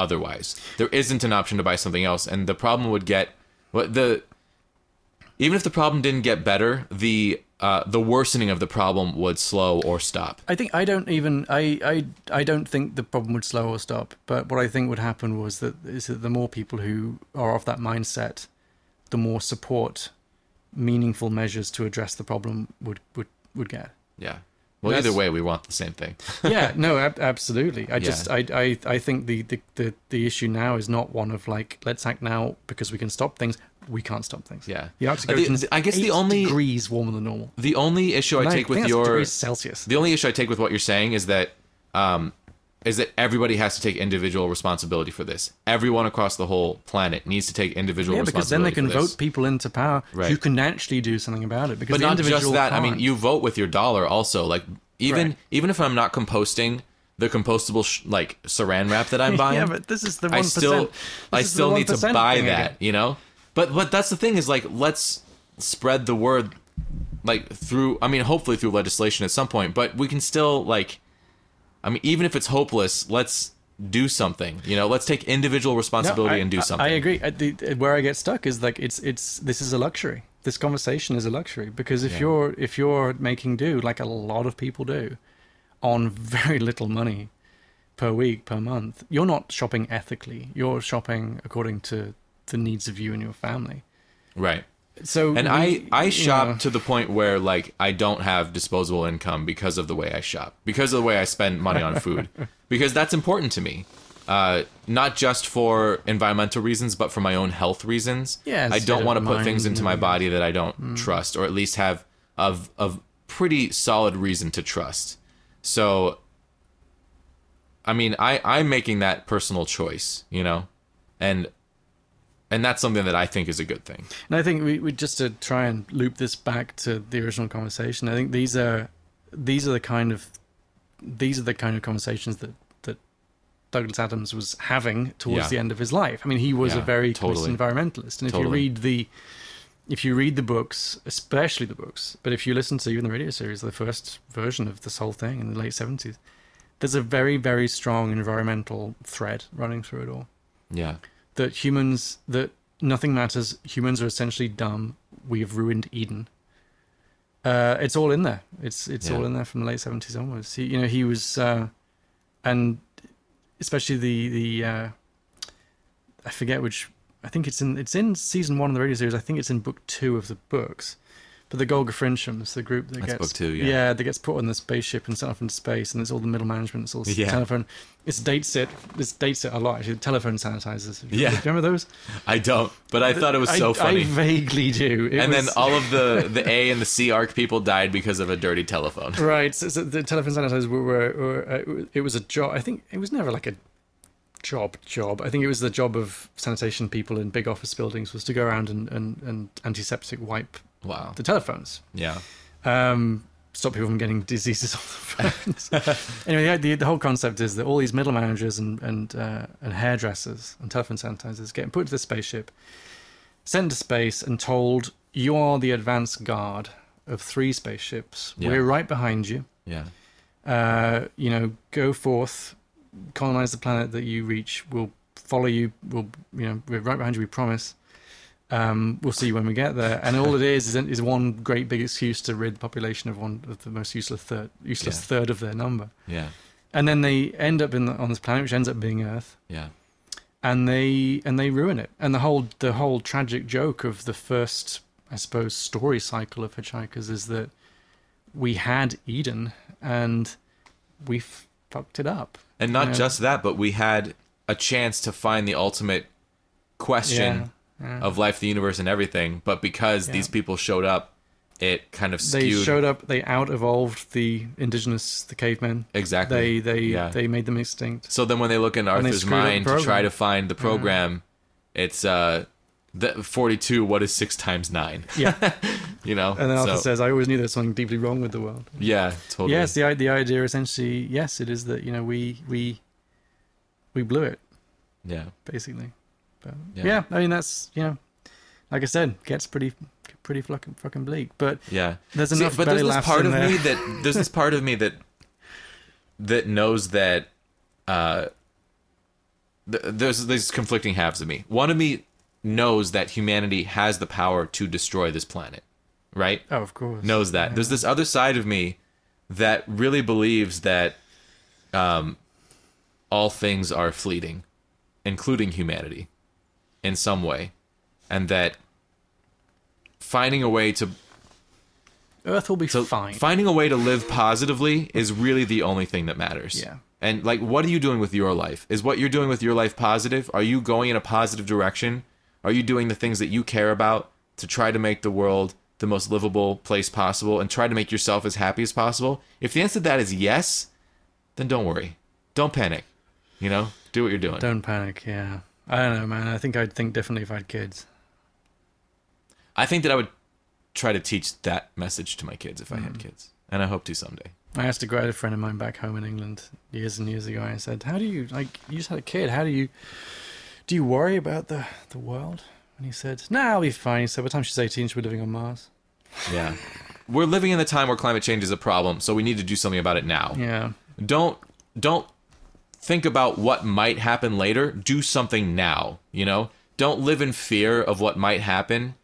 otherwise there isn't an option to buy something else and the problem would get what the even if the problem didn't get better the uh, the worsening of the problem would slow or stop I think I don't even I, I I don't think the problem would slow or stop. But what I think would happen was that is that the more people who are of that mindset, the more support meaningful measures to address the problem would would would get. yeah well That's- either way we want the same thing <laughs> yeah, no, ab- absolutely. I Yeah. just, I, I, I think the, the, the, the issue now is not one of like, let's act now because we can stop things. We can't stop things. Yeah. the Arctic I Ocean is I guess the only- degrees warmer than normal. the only issue i No, take with your Celsius. The only issue I take with what you're saying is that um, is that everybody has to take individual responsibility for this. Everyone across the whole planet needs to take individual responsibility. Yeah, because then they can vote people into power Right. who can actually do something about it. Because But not just that. I mean, you vote with your dollar also. Like even Right. even if I'm not composting the compostable sh- like saran wrap that I'm <laughs> buying, yeah, but this is the one I still I still need to buy that, you know? But but that's the thing is like let's spread the word like through I mean hopefully through legislation at some point, but we can still like I mean even if it's hopeless, let's do something. You know, let's take individual responsibility I, and do I- something. I agree. I, the, where I get stuck is like it's it's this is a luxury. This conversation is a luxury because if Yeah. you're if you're making do like a lot of people do, on <laughs> very little money per week per month, you're not shopping ethically. You're shopping according to the needs of you and your family. Right. So And we- I I shop know, to the point where like I don't have disposable income because of the way I shop, because of the way I spend money on food, <laughs> because that's important to me. Uh, not just for environmental reasons, but for my own health reasons. Yeah, I don't want to put things into my body that I don't trust, or at least have of of pretty solid reason to trust. So, I mean, I I'm making that personal choice, you know, and and that's something that I think is a good thing. And I think we, we just to try and loop this back to the original conversation. I think these are these are the kind of these are the kind of conversations that that Douglas Adams was having towards Yeah. the end of his life. I mean, he was a very totally. environmentalist, and if you read the if you read the books, especially the books, but if you listen to even the radio series, the first version of this whole thing in the late seventies, there's a very very strong environmental thread running through it all Yeah. That humans that nothing matters. Humans are essentially dumb. We have ruined eden. Uh it's all in there. It's it's Yeah. all in there from the late 70s onwards. He, you know he was uh and especially the the uh i forget which i think it's in it's in season one of the radio series. I think it's in book two of the books but the Golgafrinchans, the group that That's gets two, yeah. yeah, that gets put on the spaceship and sent off into space, and it's all the middle management, it's all Yeah. telephone. It's dates it. This dates it a lot. Actually, telephone sanitizers. Yeah. Do you remember those? I don't, but I thought it was so I, funny. I vaguely do. It and was- then all of the the A and the C arc people died because of a dirty telephone. <laughs> right, so, so the telephone sanitizers were, were, were uh, it was a job. I think it was never like a job job. I think it was the job of sanitation people in big office buildings was to go around and and, and antiseptic wipe Wow. the telephones. Yeah. um, stop people from getting diseases <laughs> off the phones. <laughs> anyway, the, the whole concept is that all these middle managers and and uh, and hairdressers and telephone sanitizers get put to the spaceship, sent to space, and told you are the advance guard of three spaceships. Yeah. We're right behind you. Yeah. Uh, you know, go forth, colonize the planet that you reach. We'll follow you. We'll, you know, we're right behind you. We promise. Um, we'll see when we get there. And all it is is, is one great big excuse to rid the population of one of the most useless third, useless Yeah. third of their number. Yeah. and then they end up in the, on this planet, which ends up being Earth, Yeah. and they and they ruin it. And the whole the whole tragic joke of the first, I suppose, story cycle of Hitchhikers is that we had Eden and we fucked it up. And not Yeah. just that, but we had a chance to find the ultimate question Yeah, yeah. of life, the universe, and everything. But because Yeah. these people showed up, it kind of They showed up. They out evolved the indigenous, the cavemen. exactly. They they Yeah. they made them extinct. So then when they look in Arthur's mind to try to find the program, it's uh the 42 what is 6 times 9 Yeah, <laughs> you know and then Arthur so, says, "I always knew there was something deeply wrong with the world." yeah totally Yes, the the idea essentially, yes, it is that you know we we we blew it yeah basically. But Yeah. yeah. I mean that's you know, like I said, gets pretty pretty fucking fucking bleak. But yeah there's See, enough but there's this part of there. me that there's this part of me that that knows that uh th- there's there's conflicting halves of me one of me knows that humanity has the power to destroy this planet right oh, of course, knows that. There's this other side of me that really believes that um, all things are fleeting, including humanity, in some way, and that finding a way to, Earth will be fine. finding a way to live positively is really the only thing that matters. Yeah. And like, what are you doing with your life? Is what you're doing with your life positive? Are you going in a positive direction? Are you doing the things that you care about to try to make the world the most livable place possible and try to make yourself as happy as possible? If the answer to that is yes, then don't worry. Don't panic. You know, do what you're doing. Don't panic. Yeah, I don't know, man. I think I'd think differently if I had kids. I think that I would try to teach that message to my kids if I Mm. had kids. And I hope to someday. I asked a great friend of mine back home in England years and years ago. I said, "How do you like? You just had a kid. How do you do? You worry about the the world?" And he said, "No, I'll be fine." He said, "By the time she's eighteen, she'll be living on Mars." Yeah. We're living in the time where climate change is a problem, so we need to do something about it now. Yeah, don't don't think about what might happen later do something now you know? Don't live in fear of what might happen.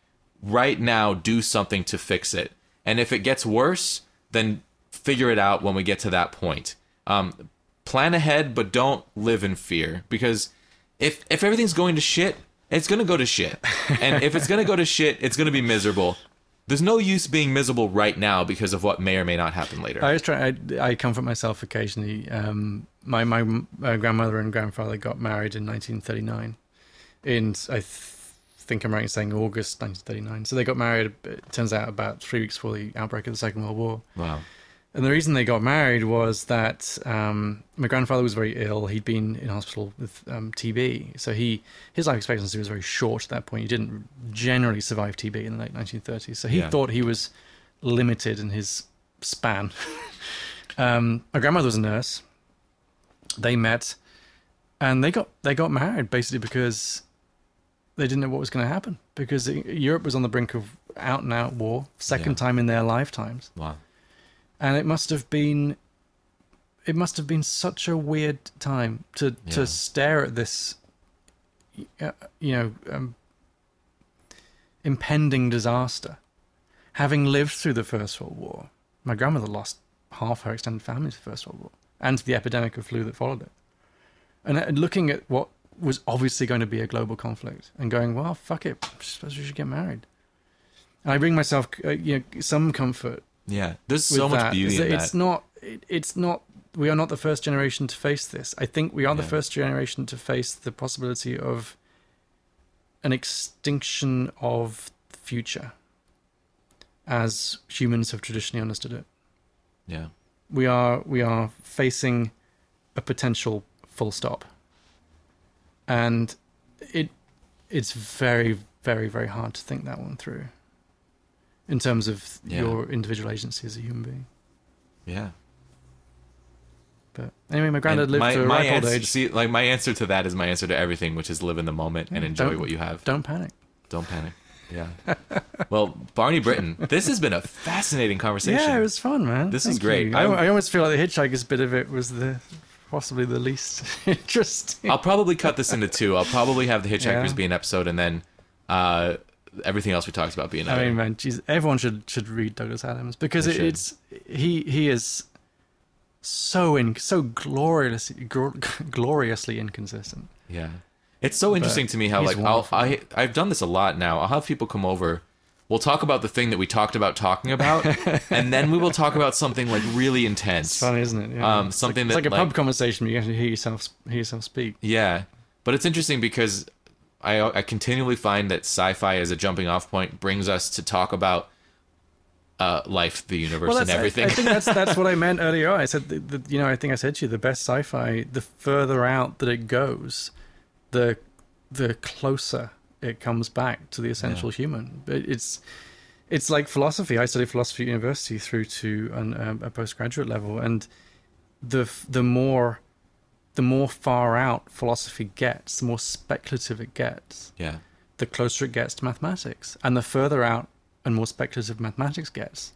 Right now do something to fix it. And if it gets worse then figure it out when we get to that point. Um, plan ahead but don't live in fear because if if everything's going to shit it's going to go to shit. <laughs> And if it's going to go to shit it's going to be miserable. There's no use being miserable right now because of what may or may not happen later. I was trying. I, I comfort myself occasionally. Um, my my uh, grandmother and grandfather got married in 1939, in I th- think I'm right in saying August 1939. So they got married. It turns out about three weeks before the outbreak of the Second World War. wow And the reason they got married was that um, my grandfather was very ill. He'd been in hospital with um, TB, so he his life expectancy was very short at that point. He didn't generally survive TB in the late 1930s, so he Yeah. thought he was limited in his span. <laughs> um, my grandmother was a nurse. They met, and they got they got married basically because they didn't know what was going to happen because Europe was on the brink of out and out war, second Yeah. time in their lifetimes wow and it must have been it must have been such a weird time to Yeah. to stare at this uh, you know um, impending disaster having lived through the first world war my grandmother lost half her extended family to the first world war and the epidemic of flu that followed it and uh, looking at what was obviously going to be a global conflict and going well fuck it I suppose we should get married and i bring myself uh, you know some comfort Yeah, there's so much that, beauty in that. It's not. It, it's not. We are not the first generation to face this. I think we are the first generation to face the possibility of an extinction of the future, as humans have traditionally understood it. yeah, We are. We are facing a potential full stop, and it. It's very, very, very hard to think that one through. In terms of Yeah. your individual agency as a human being. yeah. But anyway, my granddad And lived my, to a my ripe old answer, age. See, like my answer to that is my answer to everything, which is live in the moment and enjoy don't- what you have. Don't panic. Don't panic. Yeah. well, Barney Britton, this has been a fascinating conversation. Yeah, it was fun, man. This is great. I, I'm- almost feel like the Hitchhikers bit of it was the possibly the least <laughs> interesting. I'll probably cut this into two. I'll probably have the Hitchhikers Yeah. be an episode, and then uh, everything else we talked about be another. I mean, man, geez, everyone should should read Douglas Adams because it, it's he he is so in so gloriously <laughs> gloriously inconsistent. Yeah. It's so interesting to me how like I'll, I I've done this a lot now. I'll have people come over. We'll talk about the thing that we talked about talking about, <laughs> and then we will talk about something like really intense. It's funny, isn't it? Yeah. Um, It's something like, it's that, like a pub like- conversation. You actually hear yourself hear yourself speak. Yeah, but it's interesting because I I continually find that sci-fi as a jumping off point brings us to talk about uh, life, the universe, and that's, I- everything. I, think that's that's what I meant <laughs> earlier. I said, that, that, you know, I think I said to you, the best sci-fi, the further out that it goes, the the closer it comes back to the essential human. It, it's it's like philosophy. I studied philosophy at university through to an, um, a postgraduate level, and the the more the more far out philosophy gets, the more speculative it gets yeah, the closer it gets to mathematics. And the further out and more speculative mathematics gets,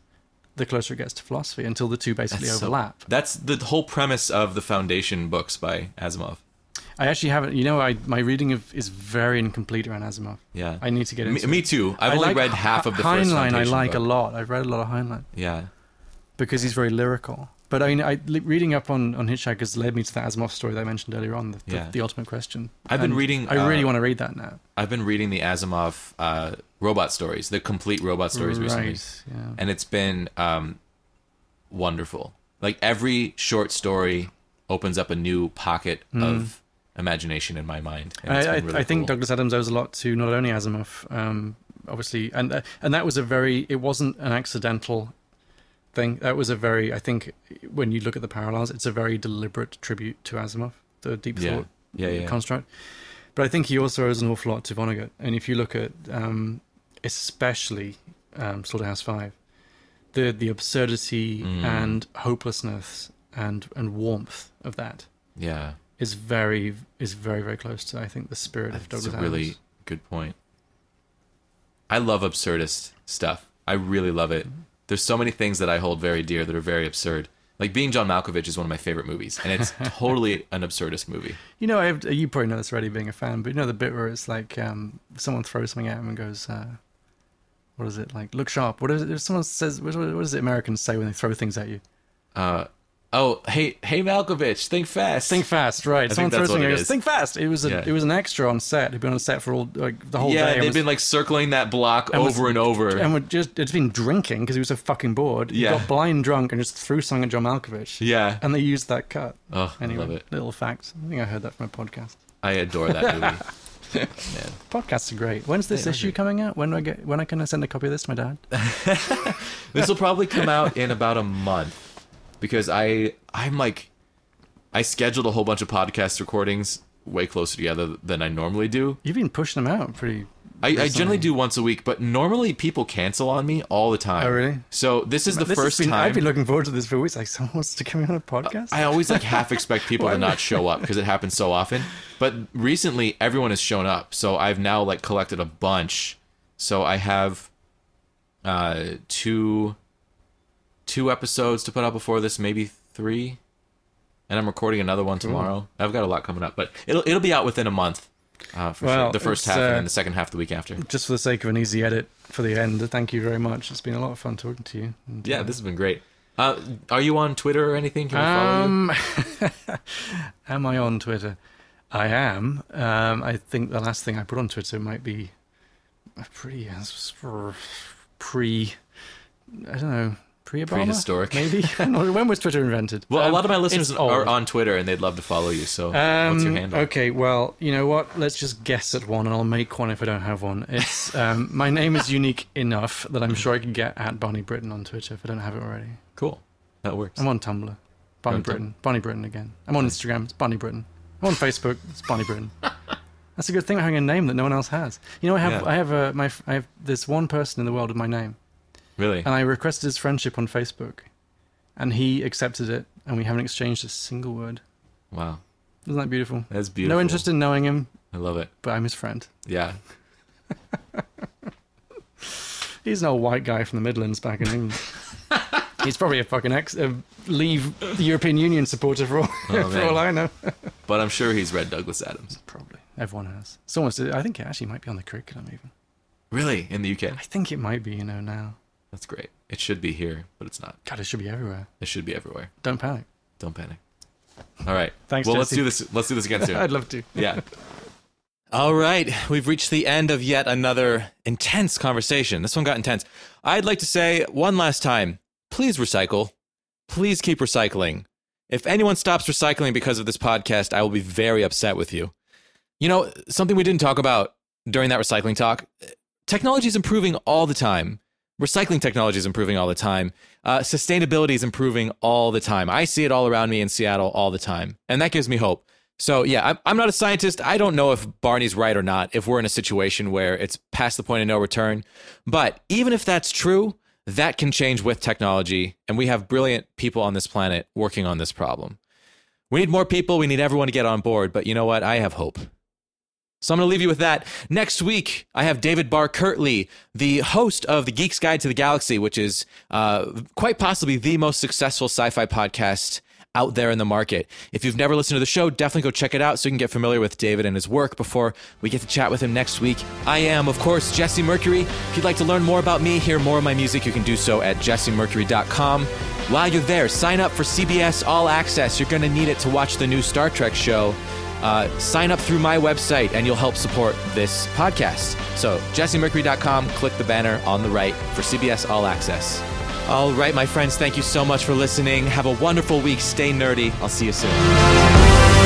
the closer it gets to philosophy until the two basically That's so- overlap. that's the whole premise of the Foundation books by Asimov. I actually haven't, you know, I my reading of is very incomplete around Asimov. Yeah, I need to get me, into me it. too. I've I only like read half of the first Heinlein. I like a lot. I've read a lot of Heinlein Yeah, because he's very lyrical. But I mean, I, reading up on on Hitchhikers led me to that Asimov story that I mentioned earlier on, the, the, Yeah. the ultimate question. I've been And reading, I really uh, want to read that now. I've been reading the Asimov uh, robot stories, the complete robot stories recently. Yeah. and it's been um, wonderful. Like every short story opens up a new pocket of imagination in my mind. I, I, really I think cool. Douglas Adams owes a lot to not only Asimov, um, obviously, and uh, and that was a very. It wasn't an accidental thing. That was a very. I think when you look at the parallels, it's a very deliberate tribute to Asimov, the deep Yeah. thought Yeah, yeah. construct. But I think he also owes an awful lot to Vonnegut. And if you look at, um, especially um, Slaughterhouse Five, the the absurdity Mm. and hopelessness and and warmth of that yeah, is very is very very close to I think the spirit of that's Douglas a really Adams. good point. I love absurdist stuff. I really love it. There's so many things that I hold very dear that are very absurd. Like being John Malkovich is one of my favorite movies, and it's <laughs> totally an absurdist movie. You know, I've, you probably know this already, being a fan, but you know the bit where it's like um, someone throws something at him and goes, uh, "What is it like? Look sharp." What is it? Someone says, "What, what does it Americans say when they throw things at you?" Uh, oh, hey, hey, Malkovich, think fast. Think fast, right? think Someone that's throws something goes, "Think fast." It was a Yeah. it was an extra on set. He'd been on set for all like the whole yeah, day. and they've was- been like circling that block and was- over and over. and would just it's been drinking because he was so fucking bored. He Yeah. got blind drunk and just threw something at John Malkovich. yeah. And they used that cut. Oh, Anyway, I love it. little fact. I think I heard that from a podcast. I adore that movie. <laughs> Man. Podcasts are great. When's this They issue coming out? When do I get? When I can I send a copy of this to my dad? <laughs> This will probably come out in about a month because I I'm like I scheduled a whole bunch of podcast recordings way closer together than I normally do. You've been pushing them out pretty. I, I generally do once a week, but normally people cancel on me all the time. Oh, really? So this is the This first been- time. I've been looking forward to this for weeks. Like <laughs> someone wants to come on a podcast. I always like half expect people to not show up because it happens so often. But recently, everyone has shown up, so I've now like collected a bunch. So I have uh two two episodes to put out before this, maybe three, and I'm recording another one tomorrow. I've got a lot coming up, but it'll it'll be out within a month. Uh, for sure. The first half and uh, then the second half the week after. Just for the sake of an easy edit for the end, thank you very much. It's been a lot of fun talking to you. And, Yeah, uh, this has been great. Uh, are you on Twitter or anything? Can we follow you? Um, <laughs> am I on Twitter? I am. Um, I think the last thing I put on Twitter might be a pretty uh, pre. I don't know. Pre-Obama, Prehistoric. maybe. <laughs> I don't know. when was Twitter invented? Well, Um, a lot of my listeners are on Twitter and they'd love to follow you. So, what's your Um, handle? Okay, well, you know what? Let's just guess at one, and I'll make one if I don't have one. It's <laughs> um, my name is unique enough that I'm sure I can get at Barney Britton on Twitter if I don't have it already. Cool. That works. I'm on Tumblr, Bonnie on Britton, Barney Britton again. I'm on Instagram, it's Barney Britton. I'm on Facebook, it's Barney Britton. <laughs> That's a good thing having a name that no one else has. You know, I have, Yeah. I have a, my, I have this one person in the world with my name, Really? and I requested his friendship on Facebook, and he accepted it, and we haven't exchanged a single word. Wow. Isn't that beautiful? That's beautiful. No interest in knowing him, I love it. but I'm his friend. Yeah. <laughs> He's an old white guy from the Midlands back in England. <laughs> He's probably a fucking ex, uh, leave the European Union supporter for all, Oh, <laughs> for man. all I know. But I'm sure he's read Douglas Adams. Probably everyone has. Someone's. I think it actually might be on the curriculum even. Really? In the UK? I think it might be. You know now. That's great. It should be here, but it's not. God, it should be everywhere. It should be everywhere. Don't panic. Don't panic. All right. Thanks, Well, let's do this. Let's do this again soon. <laughs> I'd love to. yeah. <laughs> All right, we've reached the end of yet another intense conversation. This one got intense. I'd like to say one last time please recycle. Please keep recycling. If anyone stops recycling because of this podcast, I will be very upset with you. You know, something we didn't talk about during that recycling talk technology is improving all the time. Recycling technology is improving all the time. Uh, sustainability is improving all the time. I see it all around me in Seattle all the time. And that gives me hope. So, yeah, I'm, I'm not a scientist. I don't know if Barney's right or not, if we're in a situation where it's past the point of no return. But even if that's true, that can change with technology. And we have brilliant people on this planet working on this problem. We need more people. We need everyone to get on board. But you know what? I have hope. So I'm going to leave you with that. Next week, I have David Barr Kirtley, the host of The Geek's Guide to the Galaxy, which is uh, quite possibly the most successful sci fi podcast out there in the market. If you've never listened to the show, definitely go check it out so you can get familiar with David and his work before we get to chat with him next week. I am, of course, Jesse Mercury. If you'd like to learn more about me, hear more of my music, you can do so at jessemercury.com. While you're there, sign up for CBS All Access. You're going to need it to watch the new Star Trek show. Uh, sign up through my website and you'll help support this podcast. So, jessemercury.com, click the banner on the right for CBS All Access. All right, my friends, thank you so much for listening. Have a wonderful week. Stay nerdy. I'll see you soon.